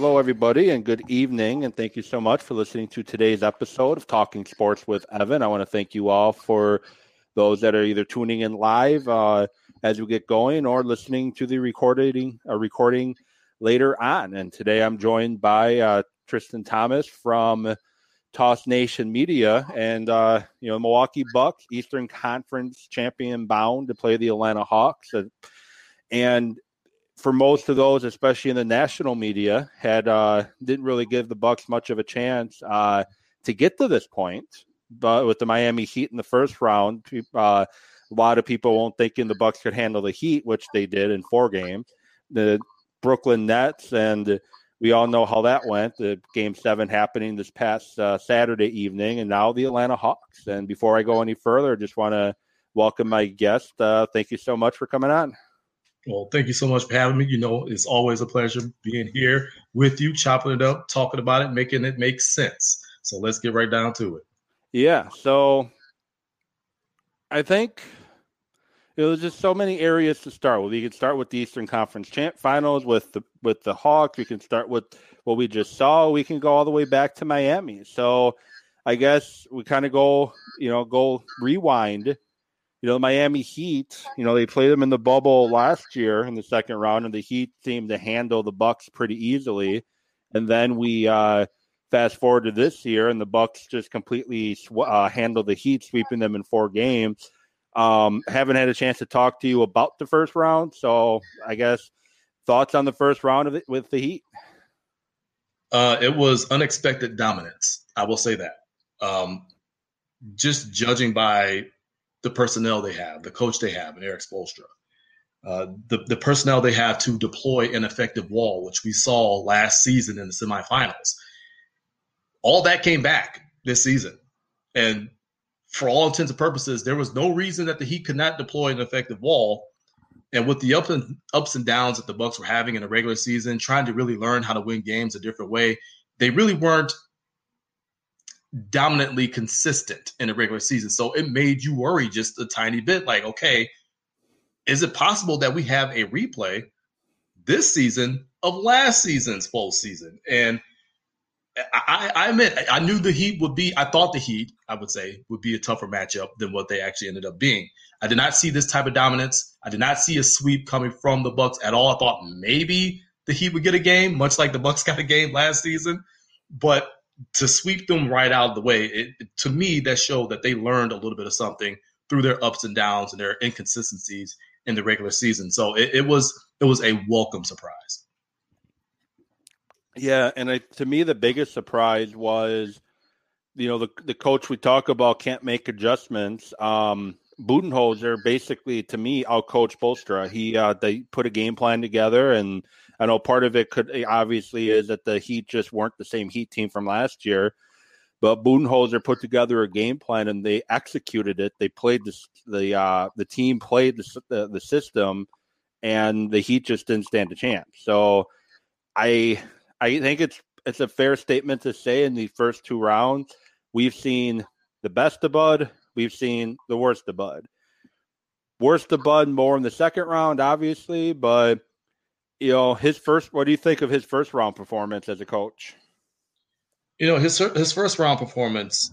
Hello, everybody, and good evening. And thank you so much for listening to today's episode of Talking Sports with Evan. I want to thank you all for those that are either tuning in live uh, as we get going or listening to the recording uh, recording later on. And today I'm joined by uh, Tristain Thomas from Toss Nation Media and uh, you know Milwaukee Bucks Eastern Conference champion bound to play the Atlanta Hawks. And for most of those, especially in the national media, had uh, didn't really give the Bucks much of a chance uh, to get to this point. But with the Miami Heat in the first round, uh, a lot of people won't thinking the Bucks could handle the Heat, which they did in four games. The Brooklyn Nets, and we all know how that went. The Game Seven happening this past uh, Saturday evening, and now the Atlanta Hawks. And before I go any further, I just want to welcome my guest. Uh, thank you so much for coming on. Well, thank you so much for having me. You know, it's always a pleasure being here with you, chopping it up, talking about it, making it make sense. So let's get right down to it. Yeah. So I think it was just so many areas to start with. You can start with the Eastern Conference champ finals with the with the Hawks. We can start with what we just saw. We can go all the way back to Miami. So I guess we kind of go, you know, go rewind you know, the Miami Heat, you know, they played them in the bubble last year in the second round, and the Heat seemed to handle the Bucks pretty easily. And then we uh, fast forward to this year, and the Bucks just completely sw- uh, handled the Heat, sweeping them in four games. Um, haven't had a chance to talk to you about the first round, so I guess thoughts on the first round of it with the Heat. Uh, it was unexpected dominance. I will say that. Um, just judging by the personnel they have, the coach they have, and Erik Spoelstra. Uh, the, the personnel they have to deploy an effective wall, which we saw last season in the semifinals. All that came back this season. And for all intents and purposes, there was no reason that the Heat could not deploy an effective wall. And with the ups and ups and downs that the Bucks were having in the regular season, trying to really learn how to win games a different way, they really weren't dominantly consistent in the regular season. So it made you worry just a tiny bit like, okay, is it possible that we have a replay this season of last season's full season? And I, I admit, I knew the Heat would be, I thought the Heat, I would say, would be a tougher matchup than what they actually ended up being. I did not see this type of dominance. I did not see a sweep coming from the Bucks at all. I thought maybe the Heat would get a game, much like the Bucks got a game last season. But to sweep them right out of the way, it, to me, that showed that they learned a little bit of something through their ups and downs and their inconsistencies in the regular season. So it, it was it was a welcome surprise. Yeah, and I, to me, the biggest surprise was, you know, the the coach we talk about can't make adjustments. Um, Budenholzer basically, to me, out coach Spoelstra. He uh, they put a game plan together and I know part of it could obviously is that the Heat just weren't the same Heat team from last year. But Budenholzer put together a game plan and they executed it. They played the the uh, the team played the, the, the system, and the Heat just didn't stand a chance. So, I I think it's it's a fair statement to say in the first two rounds we've seen the best of Bud, we've seen the worst of Bud. Worst of Bud more in the second round, obviously, but you know his first. What do you think of his first round performance as a coach? You know his his first round performance.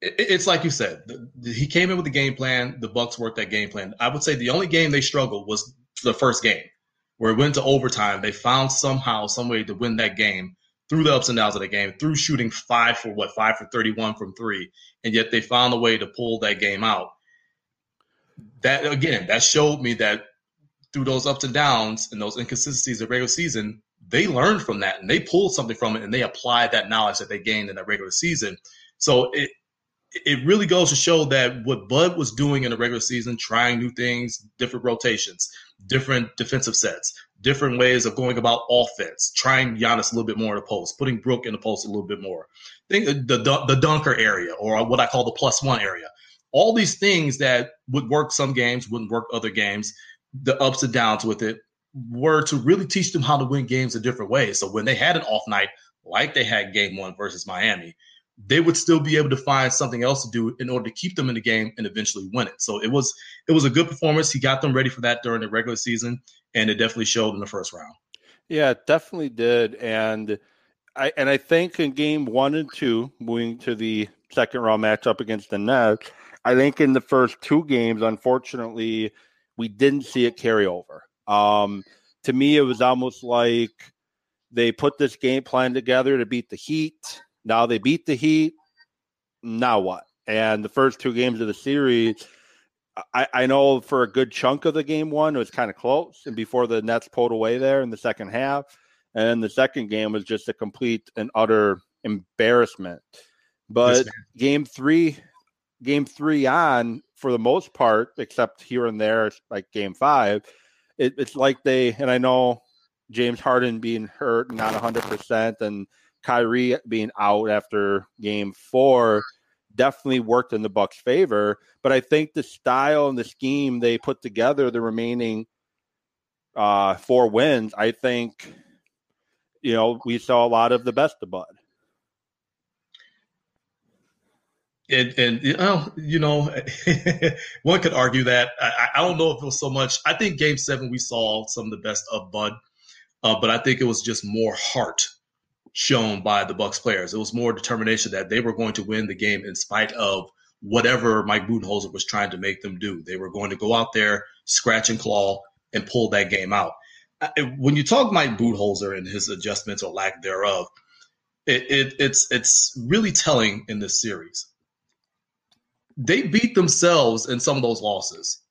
It, it's like you said, the, he came in with the game plan. The Bucks worked that game plan. I would say the only game they struggled was the first game, where it went to overtime. They found somehow some way to win that game through the ups and downs of the game, through shooting five for what five for thirty one from three, and yet they found a way to pull that game out. That again, that showed me that through those ups and downs and those inconsistencies of regular season, they learned from that and they pulled something from it and they applied that knowledge that they gained in that regular season. So it it really goes to show that what Bud was doing in the regular season, trying new things, different rotations, different defensive sets, different ways of going about offense, trying Giannis a little bit more in the post, putting Brook in the post a little bit more. Think the, the the dunker area or what I call the plus one area. All these things that would work some games, wouldn't work other games the ups and downs with it were to really teach them how to win games a different way. So when they had an off night, like they had game one versus Miami, they would still be able to find something else to do in order to keep them in the game and eventually win it. So it was it was a good performance. He got them ready for that during the regular season, and it definitely showed in the first round. Yeah, it definitely did. And I and I think in game one and two, moving to the second round matchup against the Nets, I think in the first two games, unfortunately, we didn't see it carry over. Um, to me, it was almost like they put this game plan together to beat the Heat. Now they beat the Heat. Now what? And the first two games of the series, I, I know for a good chunk of the game one, it was kind of close. And before the Nets pulled away there in the second half, and the second game was just a complete and utter embarrassment. But game three, game three on, for the most part, except here and there, like game five, it, it's like they, and I know James Harden being hurt, not 100%, and Kyrie being out after game four definitely worked in the Bucks' favor. But I think the style and the scheme they put together, the remaining uh, four wins, I think, you know, we saw a lot of the best of Bud. And, and you know, one could argue that. I, I, don't know if it was so much. I think Game Seven we saw some of the best of Bud, uh, but I think it was just more heart shown by the Bucks players. It was more determination that they were going to win the game in spite of whatever Mike Budenholzer was trying to make them do. They were going to go out there, scratch and claw, and pull that game out. When you talk Mike Budenholzer and his adjustments or lack thereof, it, it, it's it's really telling in this series they beat themselves in some of those losses.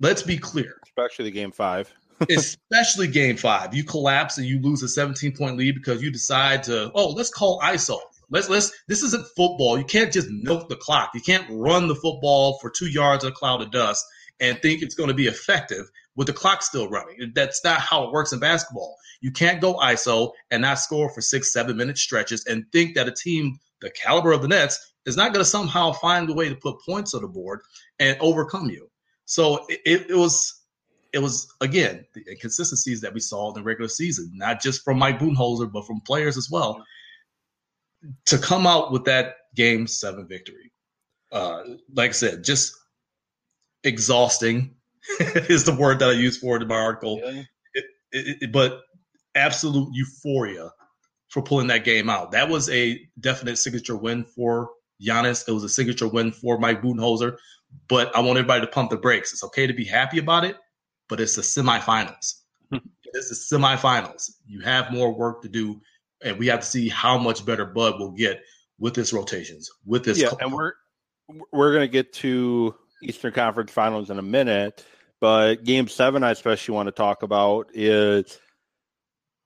Let's be clear. Especially the game five. Especially game five. You collapse and you lose a 17 point lead because you decide to, oh, let's call ISO. Let's let's this isn't football. You can't just milk the clock. You can't run the football for two yards of a cloud of dust and think it's going to be effective with the clock still running. That's not how it works in basketball. You can't go ISO and not score for six, seven minute stretches and think that a team the caliber of the Nets is not going to somehow find a way to put points on the board and overcome you. So it, it was it was again the inconsistencies that we saw in the regular season, not just from Mike Budenholzer, but from players as well. To come out with that game seven victory, uh, like I said, just exhausting is the word that I use for it in my article. Yeah. It, it, but absolute euphoria for pulling that game out. That was a definite signature win for Giannis. It was a signature win for Mike Budenholzer. But I want everybody to pump the brakes. It's okay to be happy about it, but it's the semifinals. Hmm. it's the semifinals. You have more work to do, and we have to see how much better Bud will get with his rotations, with this. Yeah, and we're we're gonna get to Eastern Conference Finals in a minute, but Game Seven, I especially want to talk about is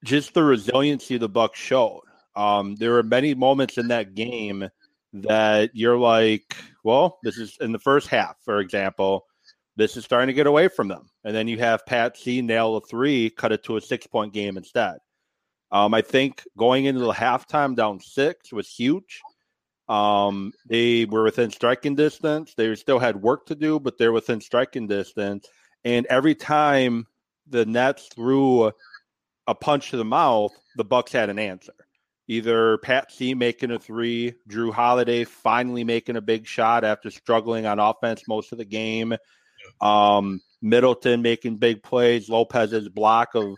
just the resiliency the Bucks showed. Um, there were many moments in that game that you're like, well, this is in the first half, for example, this is starting to get away from them. And then you have Pat C nail a three, cut it to a six point game instead. Um, I think going into the halftime down six was huge. Um, they were within striking distance. They still had work to do, but they're within striking distance. And every time the Nets threw a punch to the mouth, the Bucks had an answer either Pat C making a three, Jrue Holiday finally making a big shot after struggling on offense most of the game, um, Middleton making big plays, Lopez's block of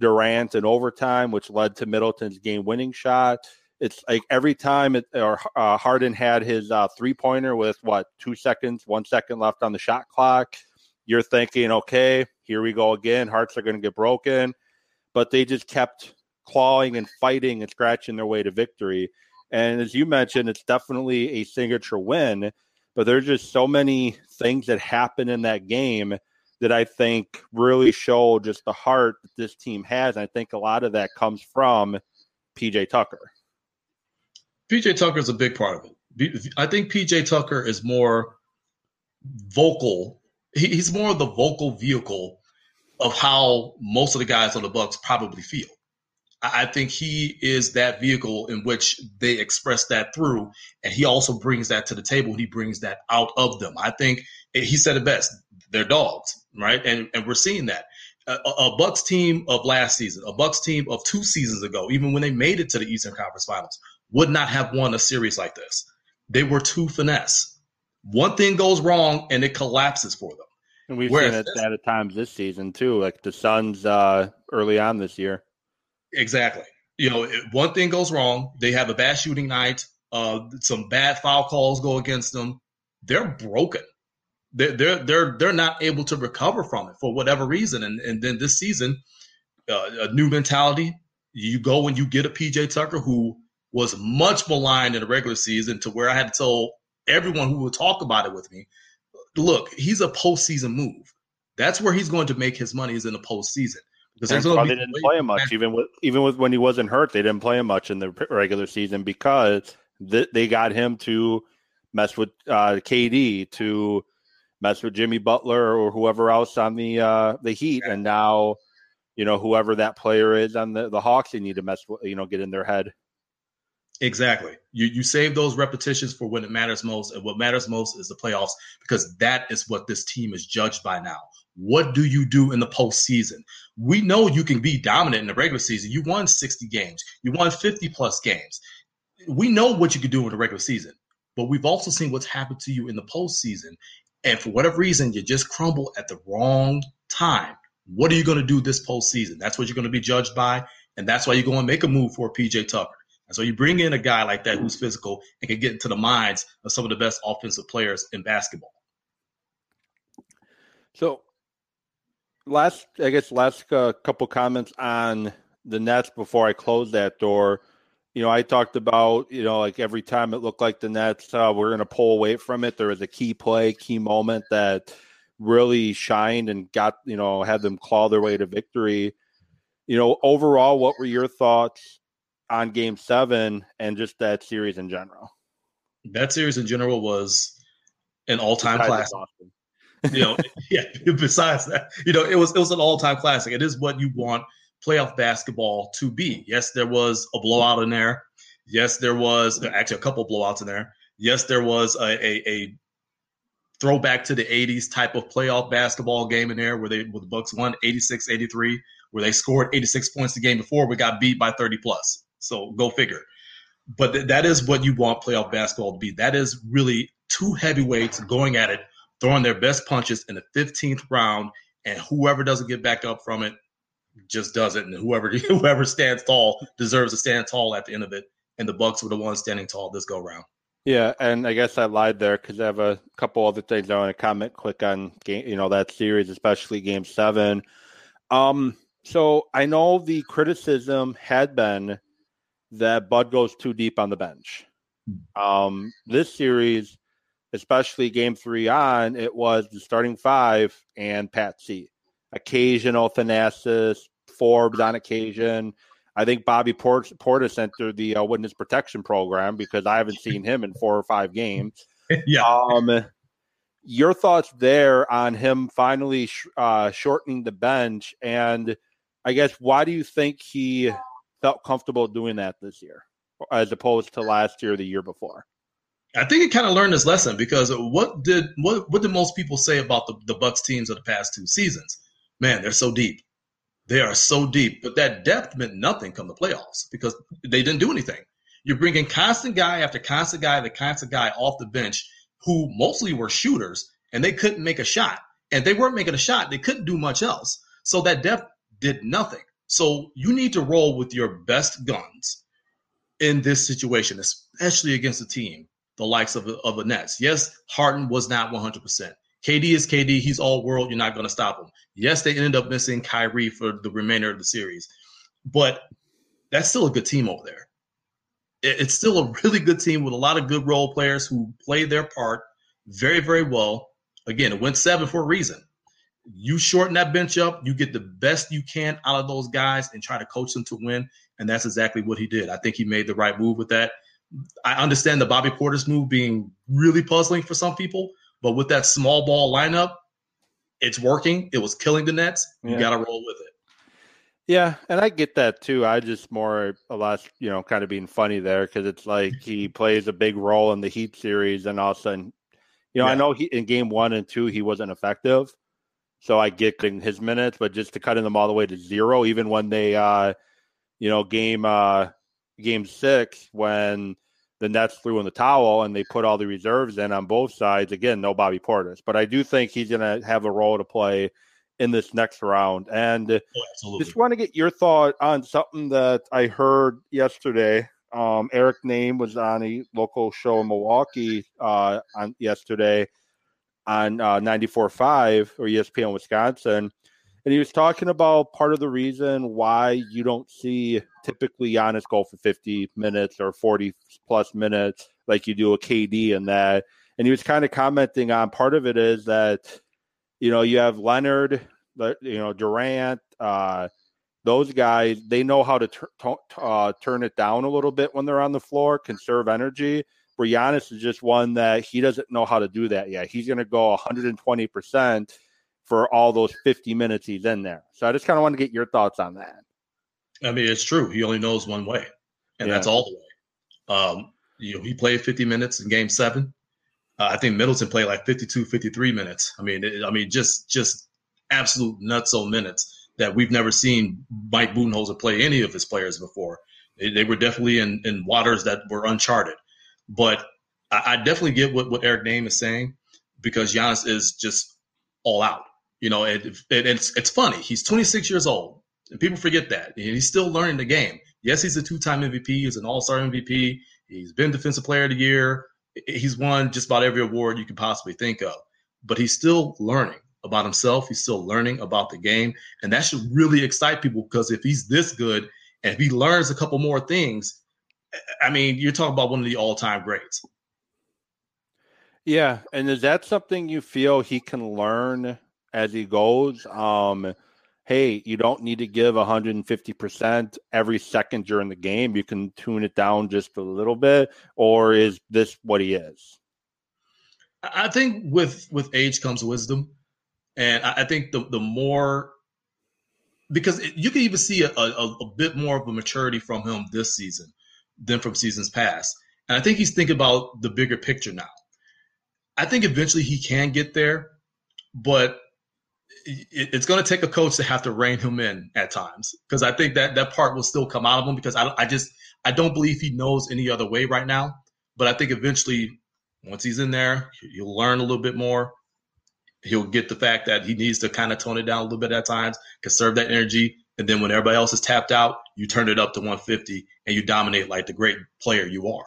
Durant in overtime, which led to Middleton's game winning shot. It's like every time it, or uh, Harden had his uh, three pointer with what two seconds, one second left on the shot clock. You're thinking, okay, here we go again. Hearts are going to get broken, but they just kept clawing and fighting and scratching their way to victory. And as you mentioned, it's definitely a signature win, but there's just so many things that happen in that game that I think really show just the heart that this team has. And I think a lot of that comes from PJ Tucker. PJ Tucker is a big part of it. I think PJ Tucker is more vocal. He's more of the vocal vehicle of how most of the guys on the Bucks probably feel. I think he is that vehicle in which they express that through, and he also brings that to the table. He brings that out of them. I think he said it best: they're dogs, right? And and we're seeing that. A, a Bucks team of last season, a Bucks team of two seasons ago, even when they made it to the Eastern Conference Finals, would not have won a series like this. They were too finesse. One thing goes wrong, and it collapses for them. And we've Whereas seen it this, at times this season too, like the Suns uh, early on this year. Exactly. You know, one thing goes wrong, they have a bad shooting night, uh, some bad foul calls go against them. They're broken. They're they're they're they're not able to recover from it for whatever reason. And and then this season, uh, a new mentality. You go and you get a PJ Tucker who was much maligned in the regular season to where I had to tell everyone who would talk about it with me, look, he's a postseason move. That's where he's going to make his money is in the postseason. Because they didn't play him much, even with even with when he wasn't hurt, they didn't play him much in the regular season because th- they got him to mess with uh, KD, to mess with Jimmy Butler or whoever else on the uh, the Heat, yeah. and now you know whoever that player is on the the Hawks, they need to mess with, you know, get in their head. Exactly. You you save those repetitions for when it matters most, and what matters most is the playoffs because that is what this team is judged by now. What do you do in the postseason? We know you can be dominant in the regular season. You won 60 games, you won 50 plus games. We know what you can do in the regular season, but we've also seen what's happened to you in the postseason. And for whatever reason, you just crumble at the wrong time. What are you going to do this postseason? That's what you're going to be judged by. And that's why you're going to make a move for PJ Tucker. And so you bring in a guy like that who's physical and can get into the minds of some of the best offensive players in basketball. So last, I guess, last uh, couple comments on the Nets before I close that door. You know, I talked about, you know, like every time it looked like the Nets uh, were going to pull away from it, there was a key play, key moment that really shined and got, you know, had them claw their way to victory. You know, overall, what were your thoughts on game seven and just that series in general? That series in general was an all time classic you know, yeah. Besides that, you know, it was it was an all time classic. It is what you want playoff basketball to be. Yes, there was a blowout in there. Yes, there was actually a couple blowouts in there. Yes, there was a, a, a throwback to the 80s type of playoff basketball game in there where they where the Bucks won 86-83, where they scored 86 points the game before we got beat by 30 plus. So go figure. But th- that is what you want playoff basketball to be. That is really two heavyweights going at it throwing their best punches in the 15th round, and whoever doesn't get back up from it just does it, and whoever whoever stands tall deserves to stand tall at the end of it. And the Bucks were the ones standing tall this go round. Yeah, and I guess I lied there because I have a couple other things I want to comment. Click on game, you know, that series, especially Game Seven. Um, so I know the criticism had been that Bud goes too deep on the bench. Hmm. Um, this series, especially game three on, it was the starting five and Patsy. Occasional Thanasis, Forbes on occasion. I think Bobby Port- Portis entered the uh, witness protection program because I haven't seen him in four or five games. yeah. Um, your thoughts there on him finally sh- uh, shortening the bench, and I guess why do you think he felt comfortable doing that this year as opposed to last year, the year before? I think it kind of learned his lesson because what did what what did most people say about the, the Bucks teams of the past two seasons? Man, they're so deep. They are so deep, but that depth meant nothing come the playoffs because they didn't do anything. You're bringing constant guy after constant guy the constant guy off the bench who mostly were shooters and they couldn't make a shot. And they weren't making a shot. They couldn't do much else. So that depth did nothing. So you need to roll with your best guns in this situation, especially against a team the likes of, of the Nets. Yes, Harden was not 100%. KD is KD. He's all world. You're not going to stop him. Yes, they ended up missing Kyrie for the remainder of the series, but that's still a good team over there. It's still a really good team with a lot of good role players who play their part very, very well. Again, it went seven for a reason. You shorten that bench up, you get the best you can out of those guys and try to coach them to win. And that's exactly what he did. I think he made the right move with that. I understand the Bobby Portis move being really puzzling for some people, but with that small ball lineup, it's working. It was killing the Nets. You yeah. got to roll with it. Yeah, and I get that too. I just more a lot, you know, kind of being funny there because it's like he plays a big role in the Heat series, and all of a sudden, you know, yeah. I know he in game one and two he wasn't effective, so I get in his minutes, but just to cut them all the way to zero, even when they, uh, you know, game uh game six when the Nets threw in the towel and they put all the reserves in on both sides. Again, no Bobby Portis, but I do think he's going to have a role to play in this next round. And oh, just want to get your thought on something that I heard yesterday. Um, Eric Nehm was on a local show in Milwaukee uh, on yesterday on uh, 94.5 or ESPN Wisconsin. And he was talking about part of the reason why you don't see typically Giannis go for 50 minutes or 40 plus minutes like you do a KD and that. And he was kind of commenting on part of it is that, you know, you have Leonard, you know, Durant, uh, those guys, they know how to uh, turn it down a little bit when they're on the floor, conserve energy. Where Giannis is just one that he doesn't know how to do that yet. He's going to go 120% for all those 50 minutes he's in there. So I just kind of want to get your thoughts on that. I mean, it's true. He only knows one way, and yeah. that's all the way. Um, you know, he played 50 minutes in game seven. Uh, I think Middleton played like 52, 53 minutes. I mean, it, I mean, just just absolute nutso minutes that we've never seen Mike Budenholzer play any of his players before. They, they were definitely in, in waters that were uncharted. But I, I definitely get what, what Eric Nehm is saying because Giannis is just all out. You know, it, it, it's it's funny. He's 26 years old, and people forget that. And he's still learning the game. Yes, he's a two-time MVP. He's an All-Star MVP. He's been Defensive Player of the Year. He's won just about every award you could possibly think of. But he's still learning about himself. He's still learning about the game, and that should really excite people because if he's this good and if he learns a couple more things, I mean, you're talking about one of the all-time greats. Yeah, and is that something you feel he can learn as he goes. Um, hey, you don't need to give 150% every second during the game. You can tune it down just a little bit, or is this what he is? I think with with age comes wisdom, and I, think the the more because you can even see a, a, a, bit more of a maturity from him this season than from seasons past. And I think he's thinking about the bigger picture now. I think eventually he can get there, but it's going to take a coach to have to rein him in at times because I think that that part will still come out of him because I, I just I don't believe he knows any other way right now. But I think eventually, once he's in there, he'll learn a little bit more. He'll get the fact that he needs to kind of tone it down a little bit at times, conserve that energy, and then when everybody else is tapped out, you turn it up to 150 and you dominate like the great player you are.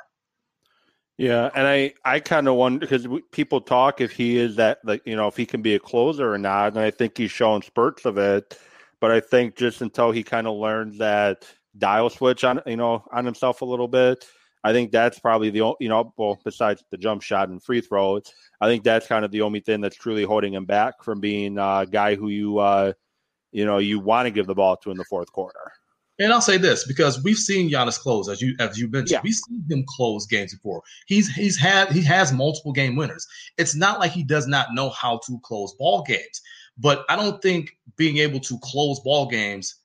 Yeah, and I I kind of wonder because people talk if he is that like you know if he can be a closer or not, and I think he's shown spurts of it, but I think just until he kind of learns that dial switch on you know on himself a little bit, I think that's probably the you know well besides the jump shot and free throws, I think that's kind of the only thing that's truly holding him back from being a guy who you uh you know you want to give the ball to in the fourth quarter. And I'll say this because we've seen Giannis close, as you as you mentioned, yeah. we've seen him close games before. He's he's had he has multiple game winners. It's not like he does not know how to close ball games. But I don't think being able to close ball games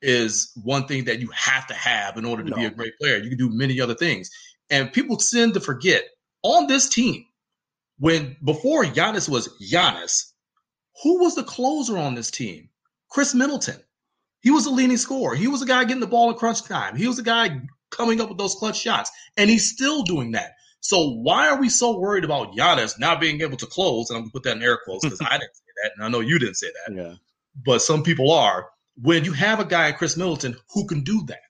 is one thing that you have to have in order to no. be a great player. You can do many other things. And people tend to forget on this team, when before Giannis was Giannis, who was the closer on this team? Khris Middleton. He was a leading scorer. He was a guy getting the ball in crunch time. He was a guy coming up with those clutch shots, and he's still doing that. So why are we so worried about Giannis not being able to close? And I'm gonna put that in air quotes because I didn't say that, and I know you didn't say that. Yeah. But some people are. When you have a guy, Khris Middleton, who can do that,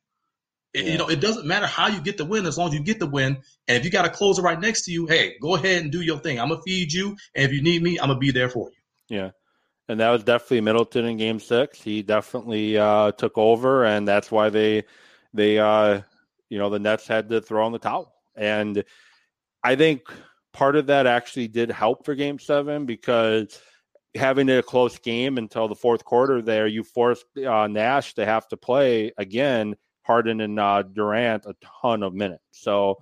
yeah. you know, it doesn't matter how you get the win as long as you get the win. And if you got a closer right next to you, hey, go ahead and do your thing. I'm gonna feed you, and if you need me, I'm gonna be there for you. Yeah and that was definitely Middleton in Game Six. He definitely uh, took over, and that's why they they uh, you know the Nets had to throw in the towel. And I think part of that actually did help for Game Seven because having a close game until the fourth quarter, there you forced uh, Nash to have to play again. Harden and uh, Durant a ton of minutes. So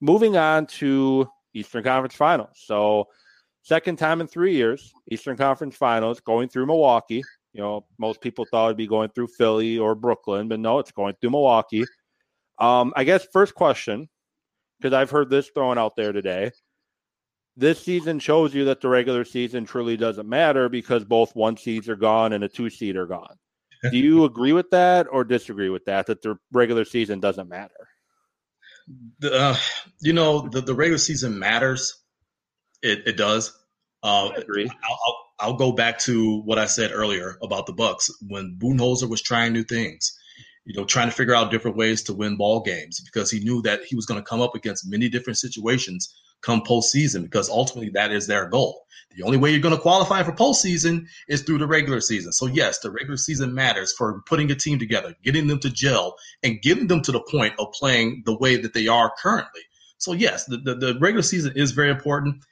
moving on to Eastern Conference Finals. So Second time in three years, Eastern Conference Finals, going through Milwaukee. You know, most people thought it'd be going through Philly or Brooklyn, but no, it's going through Milwaukee. Um, I guess first question, because I've heard this thrown out there today. This season shows you that the regular season truly doesn't matter because both one seeds are gone and a two seed are gone. Do you agree with that or disagree with that? That the regular season doesn't matter? The, uh, you know, the, the regular season matters it, it does. Uh, I agree. I'll, I'll, I'll go back to what I said earlier about the Bucks when Budenholzer was trying new things, you know, trying to figure out different ways to win ball games because he knew that he was going to come up against many different situations come postseason because ultimately that is their goal. The only way you're going to qualify for postseason is through the regular season. So yes, the regular season matters for putting a team together, getting them to gel, and getting them to the point of playing the way that they are currently. So yes, the, the, the regular season is very important.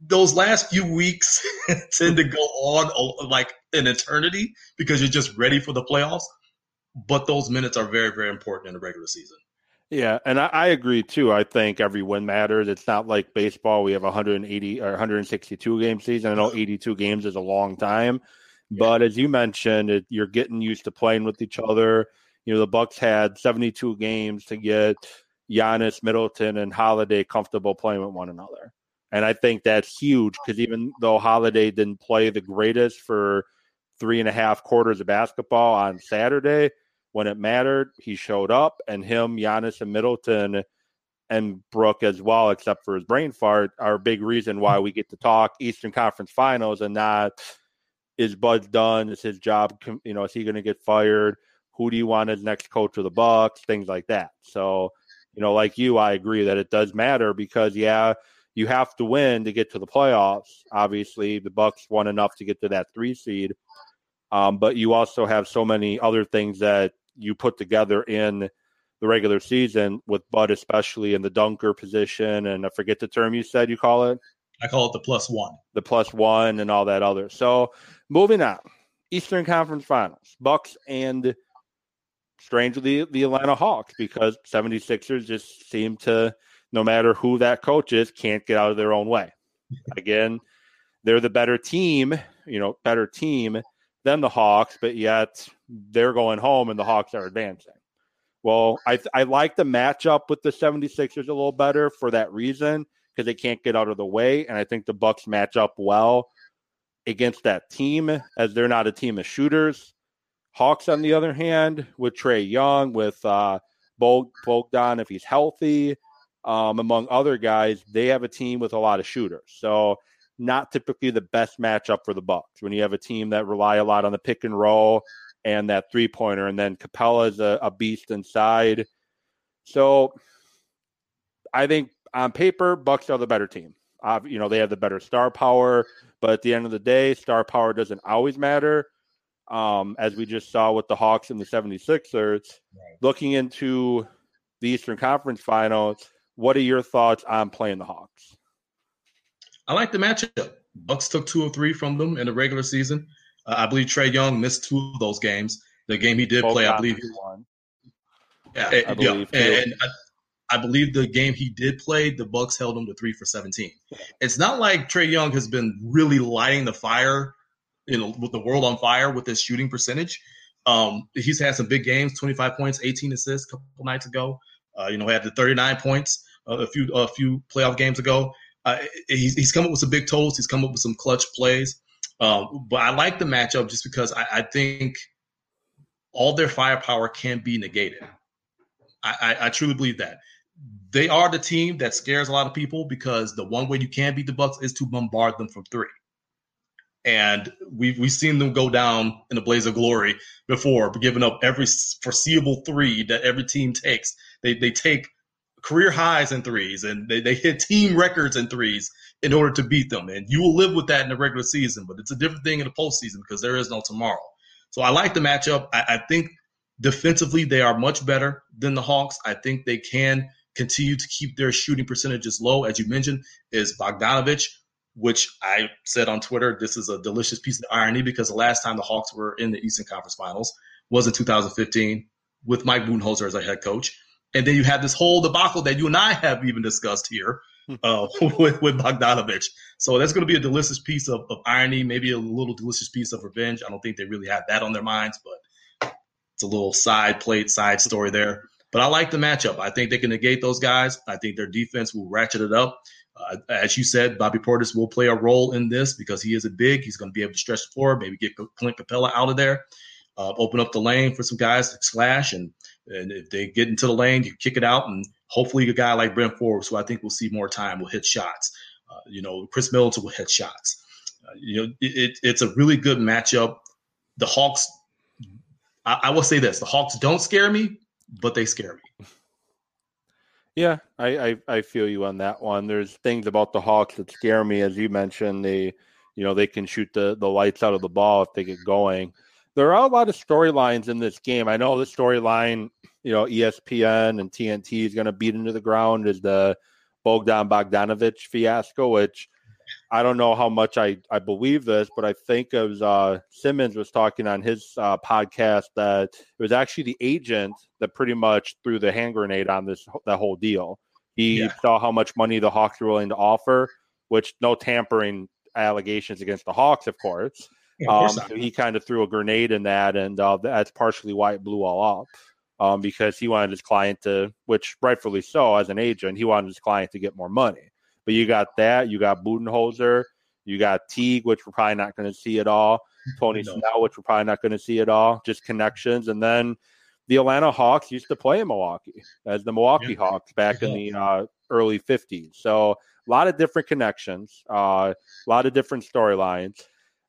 Those last few weeks tend to go on oh, like an eternity because you're just ready for the playoffs. But those minutes are very, very important in the regular season. Yeah, and I, I, agree too. I think every win matters. It's not like baseball. We have 180 or 162 game season. I know 82 games is a long time, yeah. but as you mentioned, it, you're getting used to playing with each other. You know, the Bucks had 72 games to get Giannis, Middleton, and Holiday comfortable playing with one another, and I think that's huge because even though Holiday didn't play the greatest for three and a half quarters of basketball on Saturday when it mattered, he showed up, and him, Giannis, and Middleton, and Brook as well, except for his brain fart, are a big reason why we get to talk Eastern Conference Finals and not is Bud done? Is his job, you know, is he going to get fired? Who do you want as next coach of the Bucks? Things like that. So, you know, like you, I agree that it does matter because, yeah, you have to win to get to the playoffs. Obviously, the Bucks won enough to get to that three seed, um, but you also have so many other things that you put together in the regular season with Bud, especially in the dunker position. And I forget the term you said you call it. I call it the plus one. The plus one and all that other. So moving on, Eastern Conference Finals, Bucks and strangely the Atlanta Hawks because 76ers just seem to, no matter who that coach is, can't get out of their own way. Again, they're the better team, you know, better team than the Hawks, but yet they're going home and the Hawks are advancing. Well, I, I like the matchup with the 76ers a little better for that reason because they can't get out of the way. And I think the Bucks match up well against that team as they're not a team of shooters. Hawks, on the other hand, with Trae Young, with uh, Bogdan, if he's healthy, um, among other guys, they have a team with a lot of shooters. So not typically the best matchup for the Bucks when you have a team that rely a lot on the pick and roll and that three pointer, and then Capela is a, a beast inside. So I think on paper, Bucks are the better team. Uh, you know, they have the better star power, but at the end of the day, star power doesn't always matter. Um, as we just saw with the Hawks and the 76ers, right. looking into the Eastern Conference Finals, what are your thoughts on playing the Hawks? I like the matchup. Bucks took two or three from them in the regular season. Uh, I believe Trae Young missed two of those games. The game he did Both play, I believe he won. Yeah, I and, believe yeah, and I, I, believe the game he did play, the Bucks held him to three for seventeen. It's not like Trae Young has been really lighting the fire, you know, with the world on fire with his shooting percentage. Um, he's had some big games, twenty five points, eighteen assists a couple nights ago. Uh, you know, had the thirty nine points uh, a few a few playoff games ago. Uh, he's, he's come up with some big toes. He's come up with some clutch plays. Um, but I like the matchup just because I, I, think all their firepower can be negated. I, I, I, truly believe that. They are the team that scares a lot of people because the one way you can beat the Bucks is to bombard them from three. And we've we've seen them go down in a blaze of glory before, giving up every foreseeable three that every team takes. They they take career highs in threes and they, they hit team records in threes in order to beat them. And you will live with that in the regular season, but it's a different thing in the postseason because there is no tomorrow. So I like the matchup. I, I think defensively they are much better than the Hawks. I think they can continue to keep their shooting percentages low. As you mentioned, is Bogdanovich, which I said on Twitter, this is a delicious piece of irony because the last time the Hawks were in the Eastern Conference Finals was in 2015 with Mike Budenholzer as a head coach. And then you have this whole debacle that you and I have even discussed here hmm. uh, with, with Bogdanovich. So that's going to be a delicious piece of, of irony, maybe a little delicious piece of revenge. I don't think they really have that on their minds, but it's a little side plate, side story there. But I like the matchup. I think they can negate those guys. I think their defense will ratchet it up. Uh, as you said, Bobby Portis will play a role in this because he is a big. He's going to be able to stretch the floor, maybe get Clint Capela out of there, uh, open up the lane for some guys to slash and and if they get into the lane, you kick it out, and hopefully a guy like Bryn Forbes, who I think we'll see more time, will hit shots. Uh, you know, Khris Middleton will hit shots. Uh, you know, it, it's a really good matchup. The Hawks, I, I will say this: the Hawks don't scare me, but they scare me. Yeah, I, I, I feel you on that one. There's things about the Hawks that scare me, as you mentioned. They, you know, they can shoot the the lights out of the ball if they get going. There are a lot of storylines in this game. I know the storyline, you know, ESPN and TNT is going to beat into the ground is the Bogdan Bogdanovich fiasco, which I don't know how much I, I believe this, but I think it was uh, Simmons was talking on his uh, podcast that it was actually the agent that pretty much threw the hand grenade on this that whole deal. He yeah. saw how much money the Hawks were willing to offer, which no tampering allegations against the Hawks, of course. Um, so he kind of threw a grenade in that, and uh, that's partially why it blew all up. Um, because he wanted his client to, which rightfully so, as an agent, he wanted his client to get more money. But you got that. You got Budenholzer. You got Teague, which we're probably not going to see at all. Tony no. Snell, which we're probably not going to see at all. Just connections. And then the Atlanta Hawks used to play in Milwaukee as the Milwaukee yeah. Hawks back in the uh, early 50s. So a lot of different connections, uh, a lot of different storylines,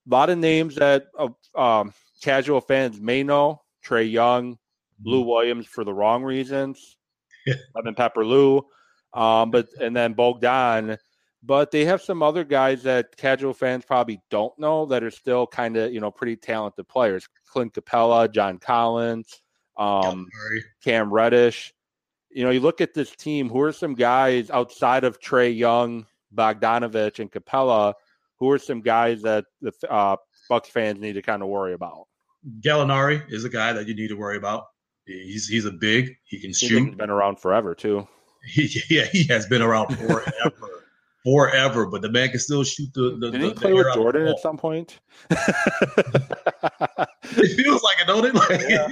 a lot of names that uh, um, casual fans may know. Trae Young, Lou mm-hmm. Williams for the wrong reasons. Yeah. Lemon Pepper Lou. Um, but and then Bogdan, but they have some other guys that casual fans probably don't know that are still kind of you know pretty talented players. Clint Capela, John Collins, um, Cam Reddish. You know, you look at this team. Who are some guys outside of Trae Young, Bogdanovich, and Capela? Who are some guys that the uh, Bucks fans need to kind of worry about? Gallinari is a guy that you need to worry about. He's he's a big. He can shoot. He's been around forever too. He, yeah, he has been around forever, forever. But the man can still shoot the. the Did he the, play with Jordan at some point? it feels like it, don't it? Like, yeah.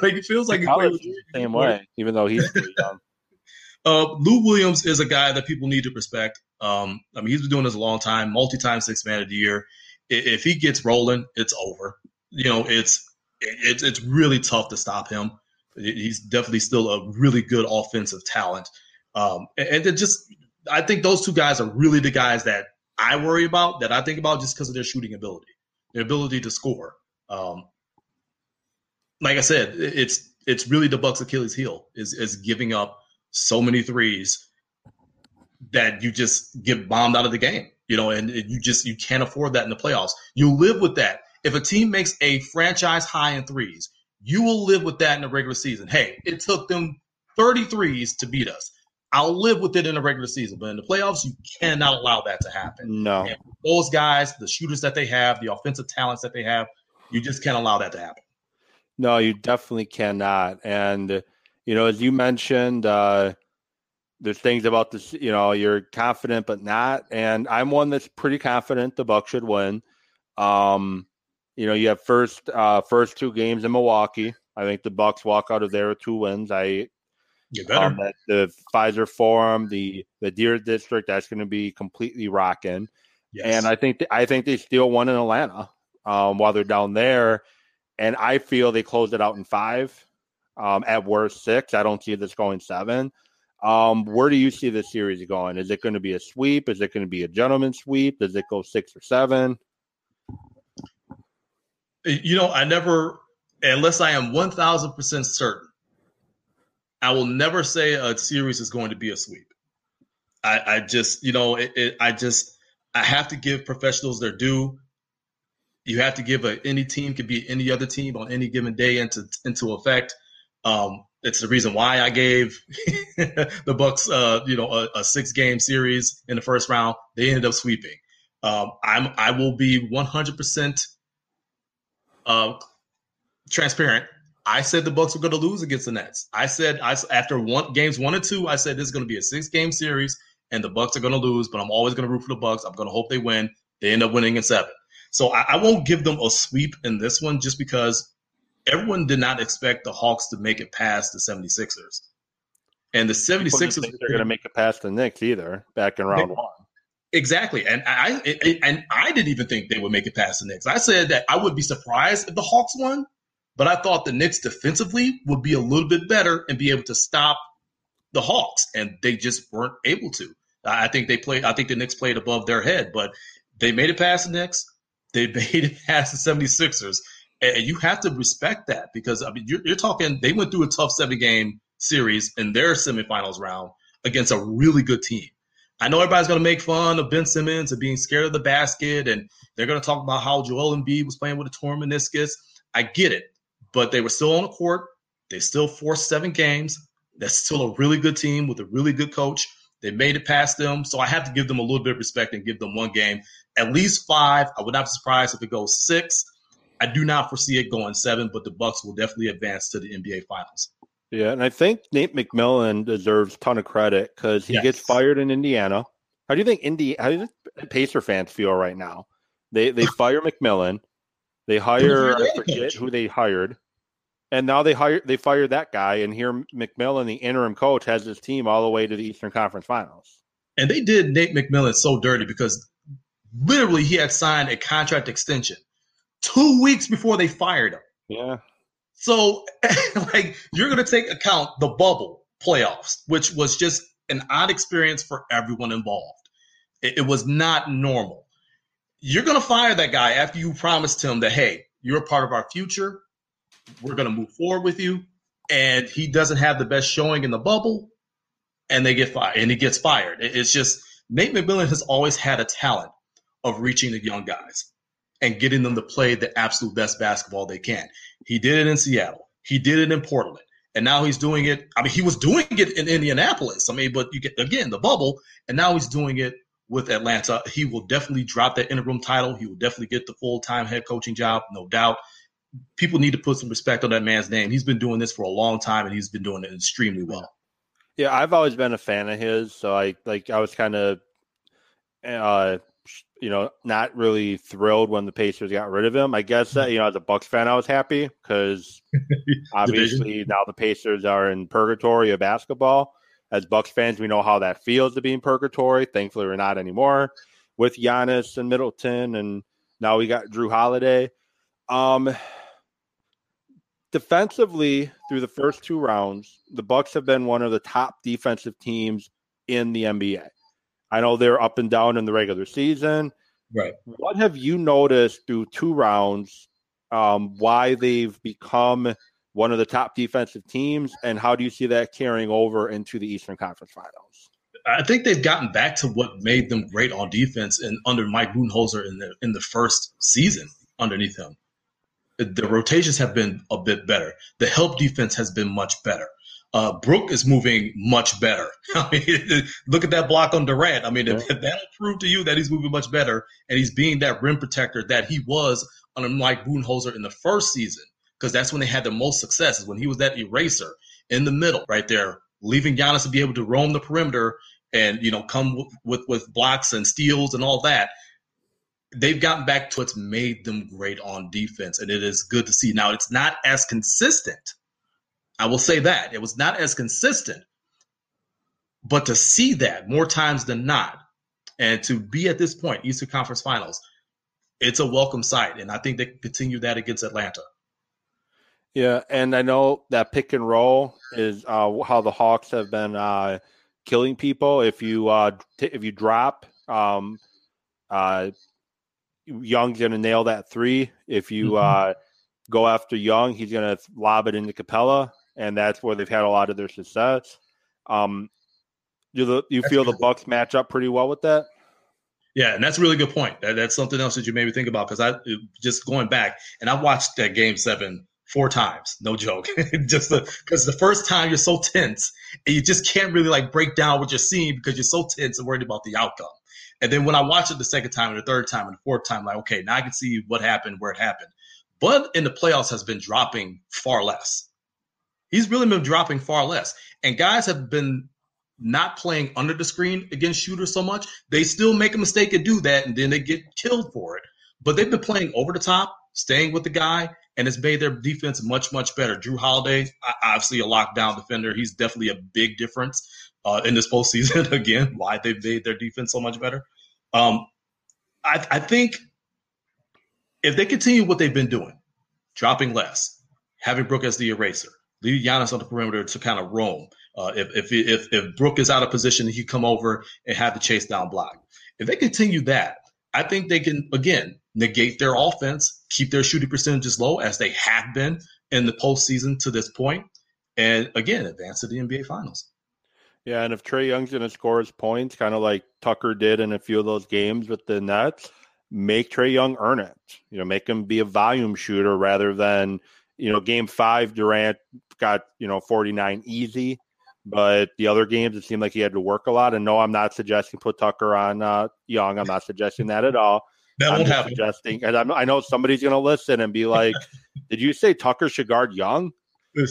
like it feels like he played with the same way, even though he's young. Uh, Lou Williams is a guy that people need to respect. Um, I mean, he's been doing this a long time, multi-time six man of the year. If he gets rolling, it's over. You know, it's it's it's really tough to stop him. He's definitely still a really good offensive talent. Um, and, and just, I think those two guys are really the guys that I worry about, that I think about just because of their shooting ability, their ability to score. Um, like I said, it's it's really the Bucks' Achilles' heel is is giving up so many threes that you just get bombed out of the game. You know, and you just you can't afford that in the playoffs. You live with that. If a team makes a franchise high in threes, you will live with that in the regular season. Hey, it took them 33s to beat us. I'll live with it in the regular season, but in the playoffs, you cannot allow that to happen. No. Those guys, the shooters that they have, the offensive talents that they have, you just can't allow that to happen. No, you definitely cannot. And, you know, as you mentioned, uh, there's things about this, you know, you're confident but not. And I'm one that's pretty confident the Bucks should win. Um, you know, you have first uh, first two games in Milwaukee. I think the Bucks walk out of there with two wins. I you better. Um, the Fiserv Forum, the the Deer District, that's going to be completely rocking. Yes. And I think th- I think they steal one in Atlanta um, while they're down there, and I feel they closed it out in five. Um, at worst six. I don't see this going seven. Um, where do you see this series going? Is it going to be a sweep? Is it going to be a gentleman sweep? Does it go six or seven? You know, I never, unless I am 1000% certain, I will never say a series is going to be a sweep. I, I just, you know, it, it, I just, I have to give professionals their due. You have to give a, any team could be any other team on any given day into into effect. Um, it's the reason why I gave the Bucks, uh, you know, a, a, six game series in the first round. They ended up sweeping. Um, I'm I will be 100 percent uh, transparent. I said the Bucks were going to lose against the Nets. I said I after one games one and two, I said this is going to be a six game series and the Bucks are going to lose. But I'm always going to root for the Bucks. I'm going to hope they win. They end up winning in seven. So I, I won't give them a sweep in this one just because everyone did not expect the Hawks to make it past the 76ers. And the 76ers they're going to make it past the Knicks either back in round they, one. Exactly, and I and I didn't even think they would make it past the Knicks. I said that I would be surprised if the Hawks won, but I thought the Knicks defensively would be a little bit better and be able to stop the Hawks, and they just weren't able to. I think they played. I think the Knicks played above their head, but They made it past the Knicks. They made it past the 76ers. And you have to respect that because I mean you're, you're talking they went through a tough seven game series in their semifinals round against a really good team. I know everybody's going to make fun of Ben Simmons and being scared of the basket, and they're going to talk about how Joel Embiid was playing with a torn meniscus. I get it, but they were still on the court. They still forced seven games. That's still a really good team with a really good coach. They made it past them, so I have to give them a little bit of respect and give them one game, at least five. I would not be surprised if it goes six. I do not foresee it going seven, but the Bucks will definitely advance to the NBA Finals. Yeah, and I think Nate McMillan deserves a ton of credit because he yes. gets fired in Indiana. How do you think Indy? How do the Pacer fans feel right now? They they fire McMillan, they hire I forget who they hired, and now they hire they fired that guy, and here McMillan, the interim coach, has his team all the way to the Eastern Conference Finals. And they did Nate McMillan so dirty because literally he had signed a contract extension two weeks before they fired him. Yeah. So, like, you're going to take account the bubble playoffs, which was just an odd experience for everyone involved. It, it was not normal. You're going to fire that guy after you promised him that, hey, you're a part of our future. We're going to move forward with you. And he doesn't have the best showing in the bubble, and they get fired, and he gets fired. It's just Nate McMillan has always had a talent of reaching the young guys and getting them to play the absolute best basketball they can. He did it in Seattle. He did it in Portland. And now he's doing it. I mean, he was doing it in Indianapolis. I mean, but you get again the bubble, and now he's doing it with Atlanta. He will definitely drop that interim title. He will definitely get the full time head coaching job, no doubt. People need to put some respect on that man's name. He's been doing this for a long time, and he's been doing it extremely well. Yeah, I've always been a fan of his. So I like I was kind of uh, you know, not really thrilled when the Pacers got rid of him. I guess that you know, as a Bucks fan, I was happy because obviously now the Pacers are in purgatory of basketball. As Bucks fans, we know how that feels to be in purgatory. Thankfully, we're not anymore with Giannis and Middleton, and now we got Jrue Holiday. Um, defensively, through the first two rounds, the Bucks have been one of the top defensive teams in the NBA. I know they're up and down in the regular season. Right. What have you noticed through two rounds? Um, why they've become one of the top defensive teams, and how do you see that carrying over into the Eastern Conference Finals? I think they've gotten back to what made them great on defense and under Mike Budenholzer in the in the first season underneath him. The rotations have been a bit better. The help defense has been much better. Uh, Brook is moving much better. I mean, look at that block on Durant. I mean, yeah. that'll prove to you that he's moving much better, and he's being that rim protector that he was under Mike Budenholzer in the first season, because that's when they had the most success. Is when he was that eraser in the middle, right there, leaving Giannis to be able to roam the perimeter and you know come with, with, with blocks and steals and all that. They've gotten back to what's made them great on defense, and it is good to see. Now it's not as consistent I will say that it was not as consistent, but to see that more times than not, and to be at this point, Eastern Conference Finals, it's a welcome sight, and I think they continue that against Atlanta. Yeah, and I know that pick and roll is uh, how the Hawks have been uh, killing people. If you uh, t- if you drop, um, uh, Young's gonna nail that three. If you mm-hmm. uh, go after Young, he's gonna lob it into Capela and that's where they've had a lot of their success. Um, do the you feel the Bucks match up pretty well with that? Yeah, and that's a really good point. That, that's something else that you made me think about because I just going back and I watched that game seven four times, no joke. just because the, the, first time you're so tense and you just can't really like break down what you're seeing because you're so tense and worried about the outcome. And then when I watch it the second time and the third time and the fourth time, like okay, now I can see what happened, where it happened. But in the playoffs has been dropping far less. He's really been dropping far less. And guys have been not playing under the screen against shooters so much. They still make a mistake and do that, and then they get killed for it. But they've been playing over the top, staying with the guy, and it's made their defense much, much better. Jrue Holiday, obviously a lockdown defender. He's definitely a big difference uh, in this postseason. Again, why they've made their defense so much better. Um, I, I think if they continue what they've been doing, dropping less, having Brook as the eraser, leave Giannis on the perimeter to kind of roam. Uh, if, if if if Brook is out of position, he come over and have the chase down block. If they continue that, I think they can again negate their offense, keep their shooting percentages low as they have been in the postseason to this point, and again advance to the NBA Finals. Yeah, and if Trae Young's going to score his points, kind of like Tucker did in a few of those games with the Nets, make Trae Young earn it. You know, make him be a volume shooter rather than you know, game five, Durant got, you know, 49 easy. But the other games, it seemed like he had to work a lot. And no, I'm not suggesting put Tucker on uh, Young. I'm not suggesting that at all. That I'm won't happen. Suggesting, and I'm, i know somebody's going to listen and be like, "Did you say Tucker should guard Young?"